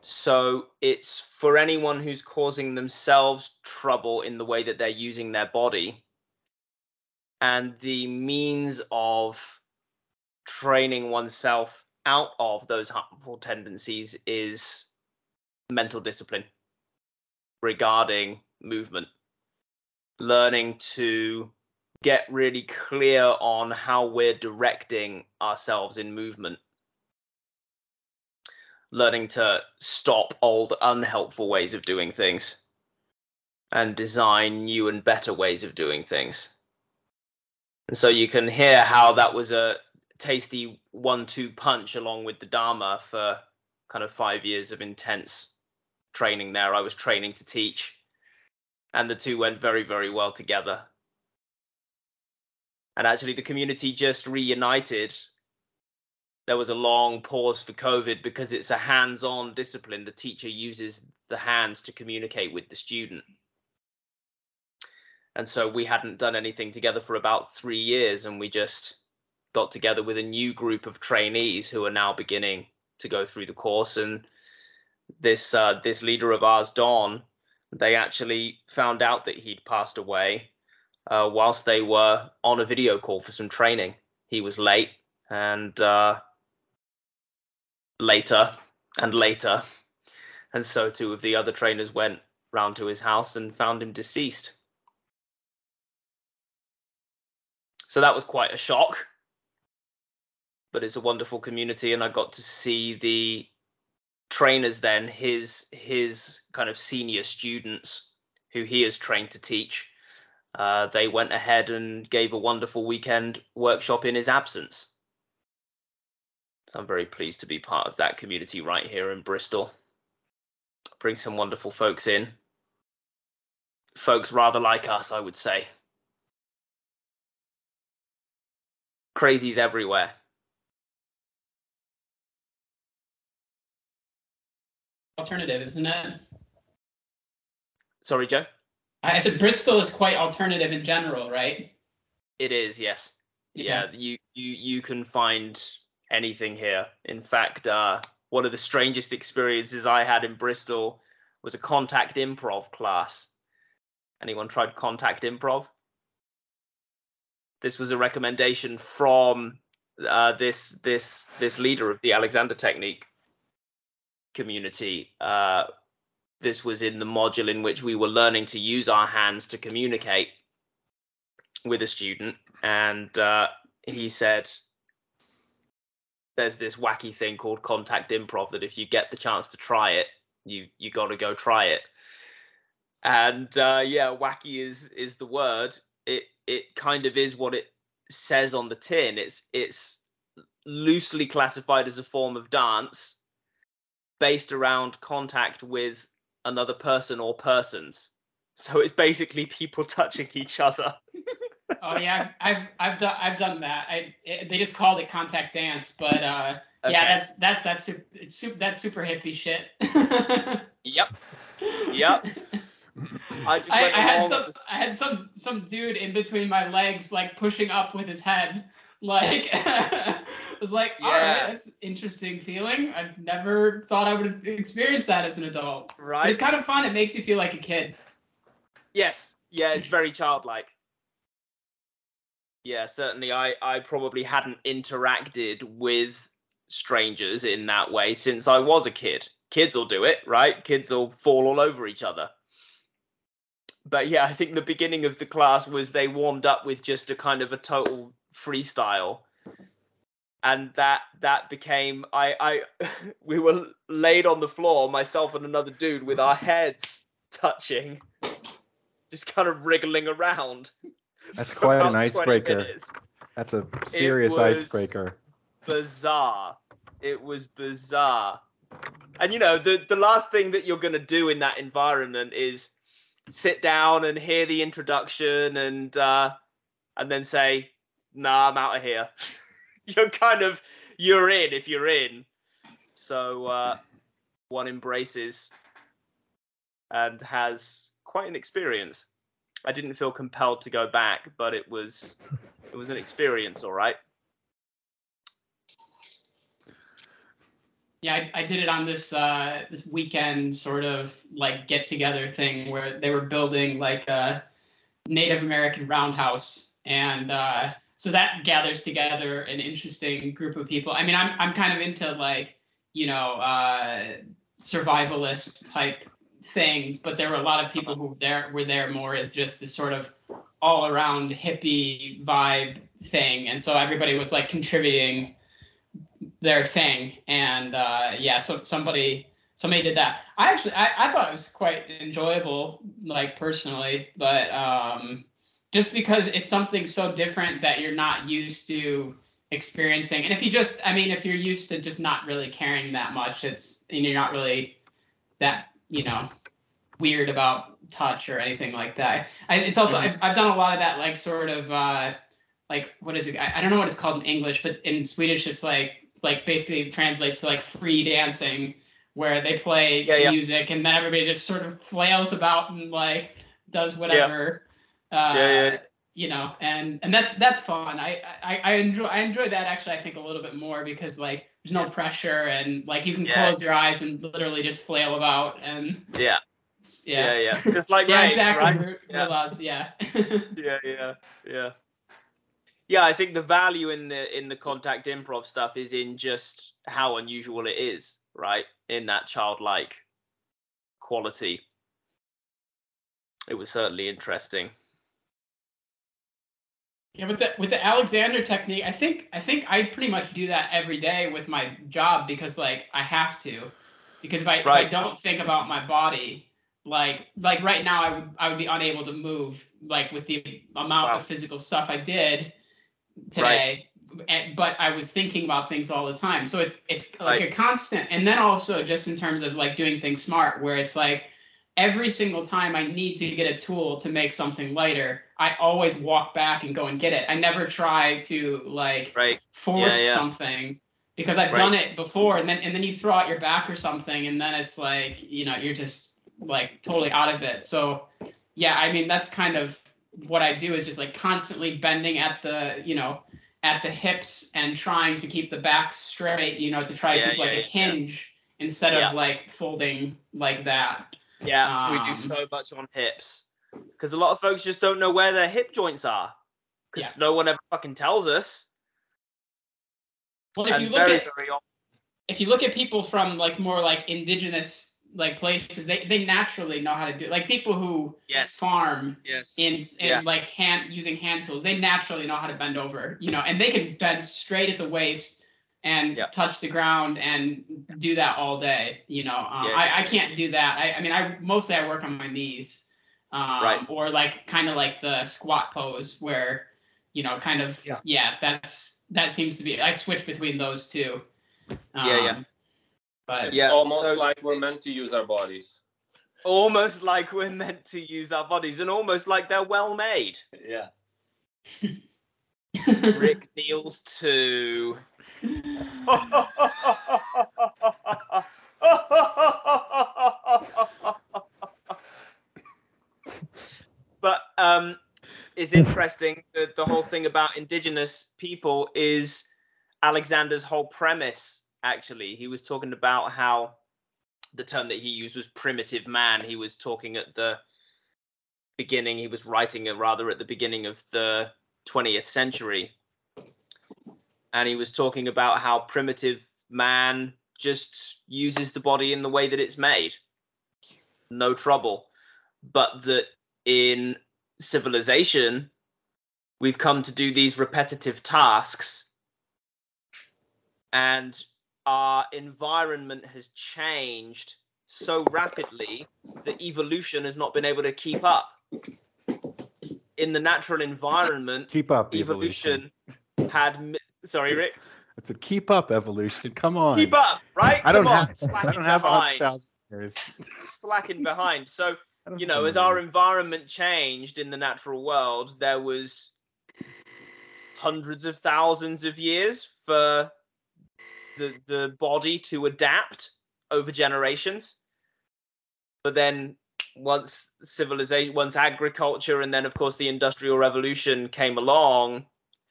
So it's for anyone who's causing themselves trouble in the way that they're using their body. And the means of training oneself out of those harmful tendencies is mental discipline regarding movement. Learning to get really clear on how we're directing ourselves in movement learning to stop old unhelpful ways of doing things and design new and better ways of doing things. And so you can hear how that was a tasty one two punch along with the Dharma for kind of five years of intense training there. I was training to teach, and the two went very, very well together. And actually, the community just reunited there was a long pause for COVID because it's a hands on discipline. The teacher uses the hands to communicate with the student. And so we hadn't done anything together for about three years, and we just got together with a new group of trainees who are now beginning to go through the course. And this uh, this leader of ours, Don, they actually found out that he'd passed away uh, whilst they were on a video call for some training. He was late, and uh, later and later. And so two of the other trainers went round to his house and found him deceased. So that was quite a shock. But it's a wonderful community, and I got to see the trainers then, his his kind of senior students who he has trained to teach. Uh, they went ahead and gave a wonderful weekend workshop in his absence. So I'm very pleased to be part of that community right here in Bristol. Bring some wonderful folks in. Folks rather like us, I would say. Crazies everywhere. Alternative, isn't it? Sorry, Joe? I said Bristol is quite alternative in general, right? It is, yes. Yeah, yeah you you you can find anything here. In fact, uh, one of the strangest experiences I had in Bristol was a contact improv class. Anyone tried contact improv? This was a recommendation from uh, this this this leader of the Alexander Technique community. Uh, this was in the module in which we were learning to use our hands to communicate with a student, and uh, he said, there's this wacky thing called contact improv that if you get the chance to try it, you you got to go try it. And uh, yeah, wacky is is the word. It it kind of is what it says on the tin. It's it's loosely classified as a form of dance based around contact with another person or persons. So it's basically people touching each other. oh yeah, I've I've done I've done that. I it, they just called it contact dance, but uh, okay. yeah, that's that's that's super, it's super that's super hippie shit. yep. Yep. I, I, I had some I had some some dude in between my legs, like pushing up with his head. Like I was like, yeah. all right, that's interesting feeling. I've never thought I would have experienced that as an adult. Right. But it's kind of fun. It makes you feel like a kid. Yes. Yeah, it's very childlike yeah, certainly I, I probably hadn't interacted with strangers in that way since I was a kid. Kids will do it, right? Kids will fall all over each other. But yeah, I think the beginning of the class was they warmed up with just a kind of a total freestyle. and that that became I I we were laid on the floor, myself and another dude, with our heads touching, just kind of wriggling around. That's quite an icebreaker. That's a serious was- icebreaker. bizarre. It was bizarre. And you know, the the last thing that you're gonna do in that environment is sit down and hear the introduction and uh and then say, nah, I'm out of here. you're kind of you're in if you're in. So uh one embraces and has quite an experience. I didn't feel compelled to go back, but it was it was an experience, all right. Yeah, I, I did it on this uh, this weekend sort of like get together thing where they were building like a Native American roundhouse, and uh, so that gathers together an interesting group of people. I mean, I'm I'm kind of into like you know uh, survivalist type things, but there were a lot of people who there were there more as just this sort of all around hippie vibe thing, and so everybody was like contributing their thing. And uh yeah so somebody somebody did that. I actually I, I thought it was quite enjoyable like personally but um just because it's something so different that you're not used to experiencing. And if you just i mean if you're used to just not really caring that much it's and you're not really that you know weird about touch or anything like that. I, it's also I've, I've done a lot of that like sort of uh like what is it? I, I don't know what it's called in english but in swedish it's like like basically translates to like free dancing where they play Yeah, yeah. music and then everybody just sort of flails about and like does whatever uh Yeah, yeah. you know and and that's that's fun. I, I i enjoy i enjoy that actually i think a little bit more because like there's no pressure and like you can Yeah. close your eyes and literally just flail about and Yeah, yeah, yeah yeah. Just like yeah exactly. right? Yeah. Yeah yeah yeah. Yeah i think the value in the in the contact improv stuff is in just how unusual it is right? In that childlike quality. It was certainly interesting Yeah, with the with the Alexander technique, I think I think I pretty much do that every day with my job because like I have to. Because if I if I don't think about my body, like like right now I would I would be unable to move like with the amount Wow. of physical stuff I did today. And, but I was thinking about things all the time. So it's it's like Right. a constant and then also just in terms of like doing things smart where it's like every single time I need to get a tool to make something lighter, I always walk back and go and get it. I never try to like right force yeah. something because I've Right. done it before and then and then you throw out your back or something and then it's like, you know, you're just like totally out of it. So yeah, I mean that's kind of what I do is just like constantly bending at the, you know, at the hips and trying to keep the back straight, you know, to try to Yeah, keep like yeah, a yeah. hinge instead Yeah. of like folding like that. yeah we Um, do so much on hips because a lot of folks just don't know where their hip joints are because Yeah. no one ever fucking tells us Well, if and you look very at very often if you look at people from like more like indigenous like places, they they naturally know how to do it. Like people who yes farm yes in in Yeah. like hand using hand tools, they naturally know how to bend over, you know, and they can bend straight at the waist and touch the ground and do that all day. You know, um. I I can't do that. I I mean, I mostly I work on my knees, um, Right. or like kind of like the squat pose where, you know, kind of Yeah. yeah, that's that seems to be. I switch between those two. Yeah, yeah. Um, But yeah Almost so like we're meant to use our bodies. almost like we're meant to use our bodies and almost like they're well made. Yeah. Rick kneels to. but um, it's interesting that the whole thing about indigenous people is Alexander's whole premise. Actually, he was talking about how the term that he used was primitive man. He was talking at the beginning. He was writing it rather at the beginning of the 20th century. And he was talking about how primitive man just uses the body in the way that it's made. No trouble. But that in civilization, we've come to do these repetitive tasks and our environment has changed so rapidly that evolution has not been able to keep up. In the natural environment, Keep up evolution. evolution had. Sorry, Rick. I said keep up evolution. Come on. Keep up, right? I don't Come on, have. I slacking don't have behind. slacking behind. So I don't you know, as our environment changed in the natural world, there was hundreds of thousands of years for the the body to adapt over generations. But then once civilization, once agriculture, and then of course the industrial revolution came along,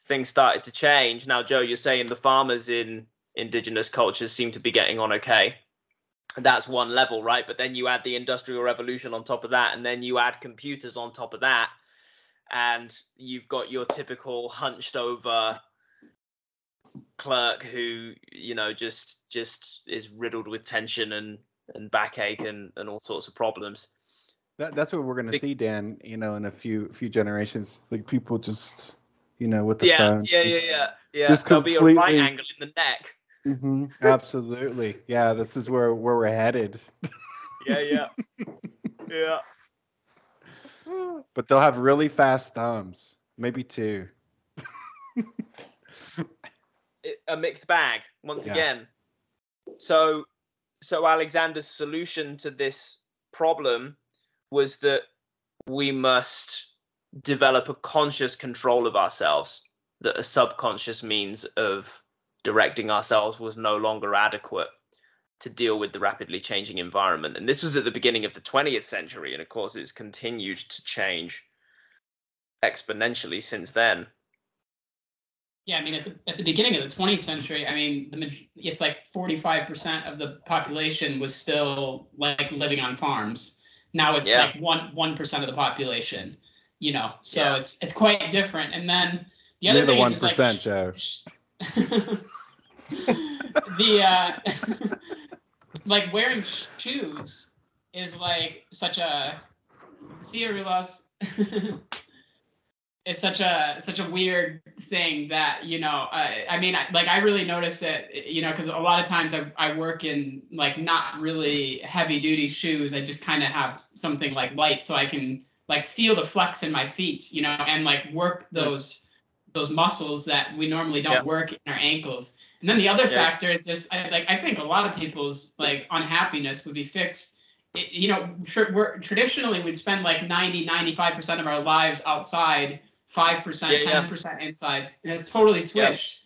things started to change. Now, Joe, you're saying the farmers in indigenous cultures seem to be getting on okay that's one level, right? But then you add the industrial revolution on top of that, and then you add computers on top of that, and you've got your typical hunched over clerk who, you know, just just is riddled with tension and and backache and and all sorts of problems. That, that's what we're gonna see, Dan. You know, in a few few generations, like people just, you know, with the Yeah, phone. yeah, yeah, yeah, yeah. just There'll be a right completely- angle in the neck. Mhm, absolutely. Yeah, this is where where we're headed. Yeah, yeah, yeah. but they'll have really fast thumbs, maybe two. a mixed bag once Yeah. again. So, so Alexander's solution to this problem was that we must develop a conscious control of ourselves. That a subconscious means of directing ourselves was no longer adequate to deal with the rapidly changing environment. And this was at the beginning of the 20th century, and of course, it's continued to change exponentially since then. Yeah, I mean, at the, at the beginning of the 20th century, I mean, the it's like 45% of the population was still like living on farms. Now it's Yeah. like one one percent of the population. You know, so Yeah. it's it's quite different. And then the other You're the one is, is like, Joe. the uh like wearing shoes is like such a see you Rulas. it's such a such a weird thing that you know I, I mean I, like i really notice it you know because a lot of times I, I work in like not really heavy duty shoes i just kind of have something like light so i can like feel the flex in my feet you know and like work those those muscles that we normally don't Yeah. work in our ankles. And then the other Yeah. factor is just I, like i think a lot of people's like unhappiness would be fixed. It, you know tr- we're, traditionally we'd spend like 90 95% of our lives outside 5% Yeah, yeah. 10% inside and it's totally switched.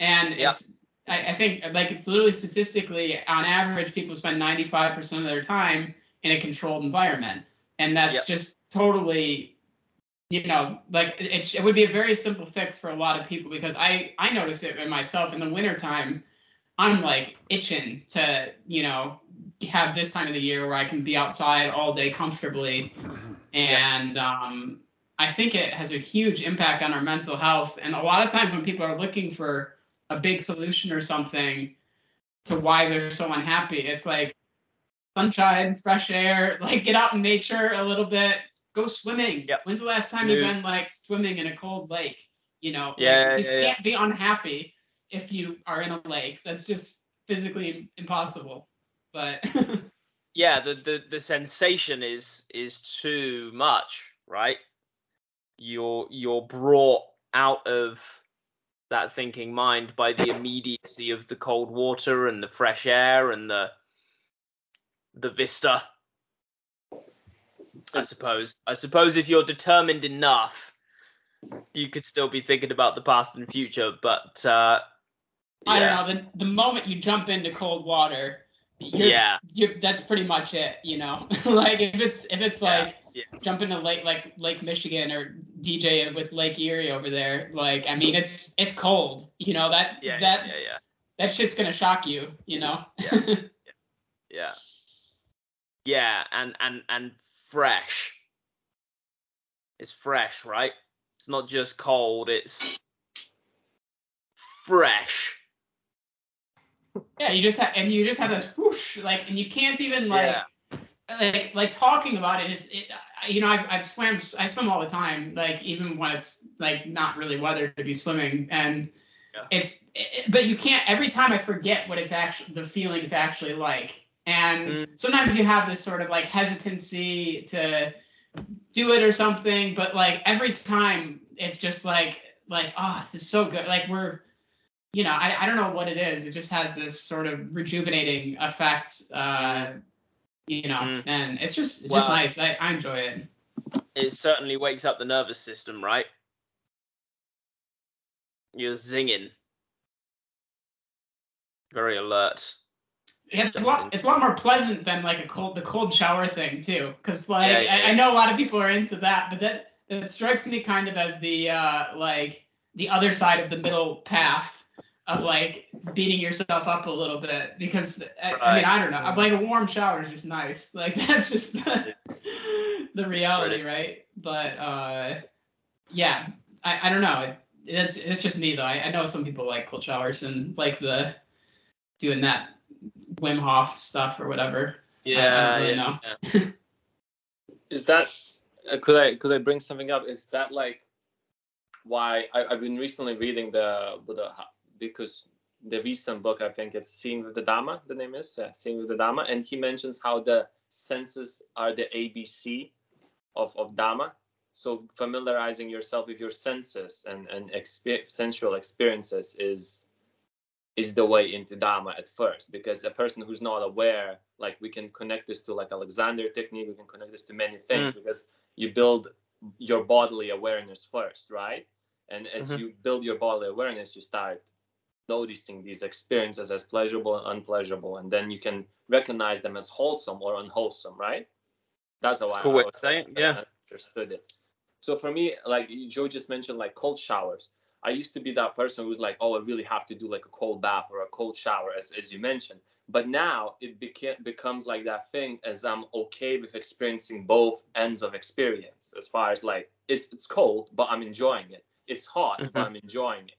And it's I, I think like it's literally statistically on average people spend 95% of their time in a controlled environment. And that's just totally you know like it, it, it would be a very simple fix for a lot of people because i i notice it in myself in the wintertime. I'm like itching to you know have this time of the year where i can be outside all day comfortably. And um i think it has a huge impact on our mental health. And a lot of times when people are looking for a big solution or something to why they're so unhappy it's like sunshine fresh air like get out in nature a little bit go swimming. Yep. when's the last time you've been like swimming in a cold lake? You know like, Yeah, you yeah, yeah. can't be unhappy if you are in a lake. That's just physically impossible but yeah the, the the sensation is is too much right? You're you're brought out of that thinking mind by the immediacy of the cold water and the fresh air and the the vista i suppose i suppose if you're determined enough you could still be thinking about the past and future but uh I don't know. The, the moment you jump into cold water, you're, yeah you're, that's pretty much it. You know, like if it's if it's Yeah, like yeah. jump into Lake like Lake Michigan or DJ with Lake Erie over there, like I mean it's it's cold. You know that yeah that yeah yeah that shit's gonna shock you. You know. Yeah. yeah yeah and and and fresh it's fresh right it's not just cold it's fresh yeah, you just have and you just have this whoosh like, and you can't even like. yeah like like talking about it is it you know I've, I've swam I swim all the time like even when it's like not really weather to be swimming and Yeah. it's it, but you can't every time I forget what it's actually the feeling is actually like. And Mm. sometimes you have this sort of like hesitancy to do it or something, but like every time it's just like like oh this is so good. Like we're you know, I, I don't know what it is. It just has this sort of rejuvenating effect. Uh you know, Mm. and it's just it's just nice. I, I enjoy it. It certainly wakes up the nervous system, right? You're zinging. Very alert. It's a lot. It's a lot more pleasant than like a cold, the cold shower thing too. Because like Yeah, yeah, I. I know a lot of people are into that, but that that strikes me kind of as the uh like the other side of the middle path of like beating yourself up a little bit. Because I, I mean I don't know. I'm like a warm shower is just nice. Like that's just the, the reality, right? But uh, yeah, I, I don't know. It, it's it's just me though. I, I know some people like cold showers and like the doing that Wim Hof stuff or whatever. Yeah, really yeah, know. yeah. Is that uh, could I could I bring something up? Is that like why I, I've been recently reading the Buddha because the recent book I think it's Seeing with the Dhamma. The name is yeah, Seeing with the Dhamma, and he mentions how the senses are the ABC of of Dhamma. So familiarizing yourself with your senses and and exper- sensual experiences is is the way into Dharma at first because a person who's not aware, like we can connect this to like Alexander technique, we can connect this to many things because you build your bodily awareness first, right? And as Mhm. you build your bodily awareness, you start noticing these experiences as pleasurable and unpleasurable, and then you can recognize them as wholesome or unwholesome, right? That's how a I, cool I way was- say I yeah. understood it. So for me, like Joe just mentioned, like cold showers. I used to be that person who's like, oh, I really have to do like a cold bath or a cold shower, as, as you mentioned. But now it beca- becomes like that thing as I'm okay with experiencing both ends of experience. As far as like it's it's cold, but I'm enjoying it. It's hot, Mhm. but I'm enjoying it.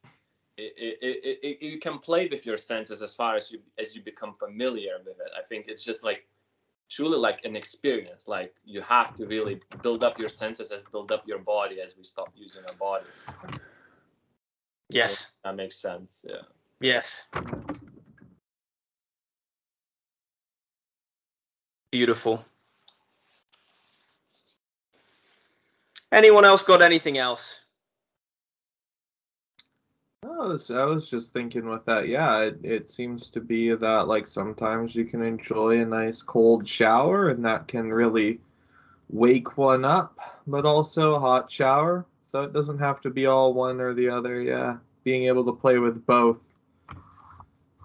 It, it, it, it. You can play with your senses as far as you as you become familiar with it. I think it's just like truly like an experience. Like you have to really build up your senses as build up your body as we stop using our bodies. Yes. That makes sense. Yeah. Yes. Beautiful. Anyone else got anything else? I was, I was just thinking with that, yeah, it, it seems to be that like sometimes you can enjoy a nice cold shower and that can really wake one up, but also a hot shower. So it doesn't have to be all one or the other, yeah. Being able to play with both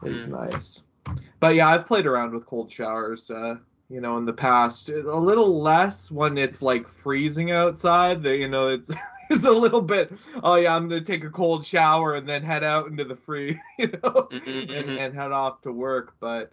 is Hmm. nice. But yeah, I've played around with cold showers, uh, you know, in the past. A little less when it's like freezing outside. The, you know, it's it's a little bit. Oh yeah, I'm gonna take a cold shower and then head out into the free, you know, Mhm, and, mhm. and head off to work. But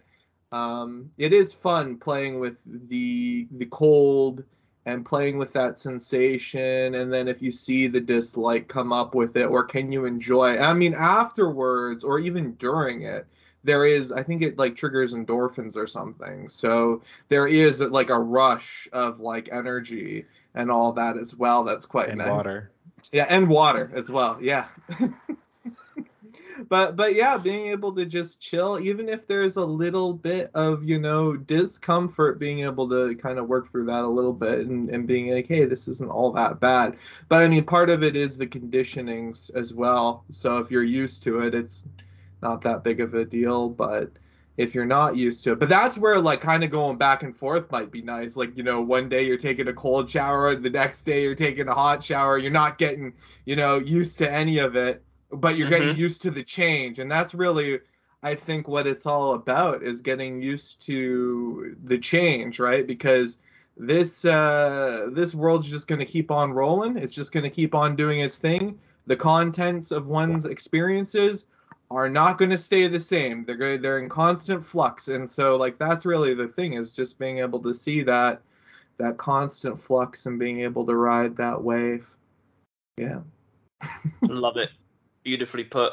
um, it is fun playing with the the cold and playing with that sensation. And then if you see the dislike come up with it, or can you enjoy? it? I mean, afterwards or even during it. There is, I think it like triggers endorphins or something. So there is like a rush of like energy and all that as well. That's quite and nice. water. Yeah, and water as well. Yeah. but but yeah, being able to just chill, even if there's a little bit of you know discomfort, being able to kind of work through that a little bit and, and being like, hey, this isn't all that bad. But I mean, part of it is the conditionings as well. So if you're used to it, it's not that big of a deal. But if you're not used to it. But that's where like kind of going back and forth might be nice. Like, you know, one day you're taking a cold shower, the next day you're taking a hot shower. You're not getting, you know, used to any of it, but you're getting Mhm. used to the change. And that's really I think what it's all about is getting used to the change, right? Because this uh this world's just going to keep on rolling. It's just going to keep on doing its thing. The contents of one's experiences are not going to stay the same. They're going they're in constant flux, and so like that's really the thing is just being able to see that that constant flux and being able to ride that wave. Yeah. Love it. Beautifully put.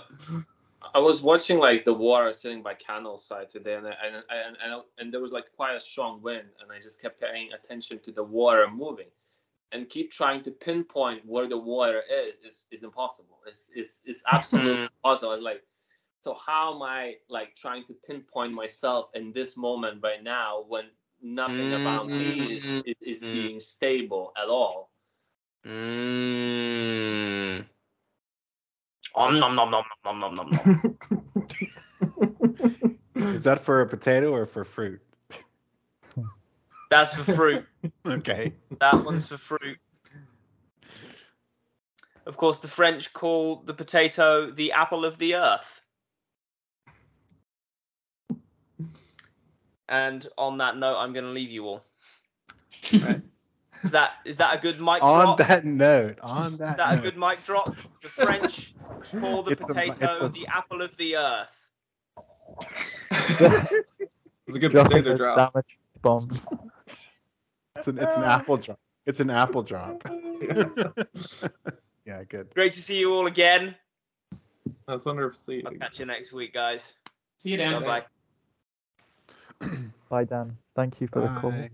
I was watching like the water sitting by Candleside today, and I- and and and, and there was like quite a strong wind, and I just kept paying attention to the water moving. and keep trying to pinpoint where the water is is, is impossible. It's it's it's absolutely impossible. It's like so how am I like trying to pinpoint myself in this moment right now when nothing about me is is, is Mm. being stable at all? Mm. Om nom nom nom nom nom nom nom. Is that for a potato or for fruit? That's for fruit. Okay. That one's for fruit. Of course, the French call the potato the apple of the earth. And on that note, I'm going to leave you all. Is that is that a good mic drop? on drop? that note, on that is that a good mic drop? The French call the It's a mi- it's potato a- the apple of the earth. It's a good Dropping potato drop. damage bombs. it's an it's an apple drop. It's an apple drop. yeah, good. Great to see you all again. That's wonderful. to see I'll catch you next week, guys. See you, Dan. Bye bye. Bye, Dan. Thank you for the call. Bye.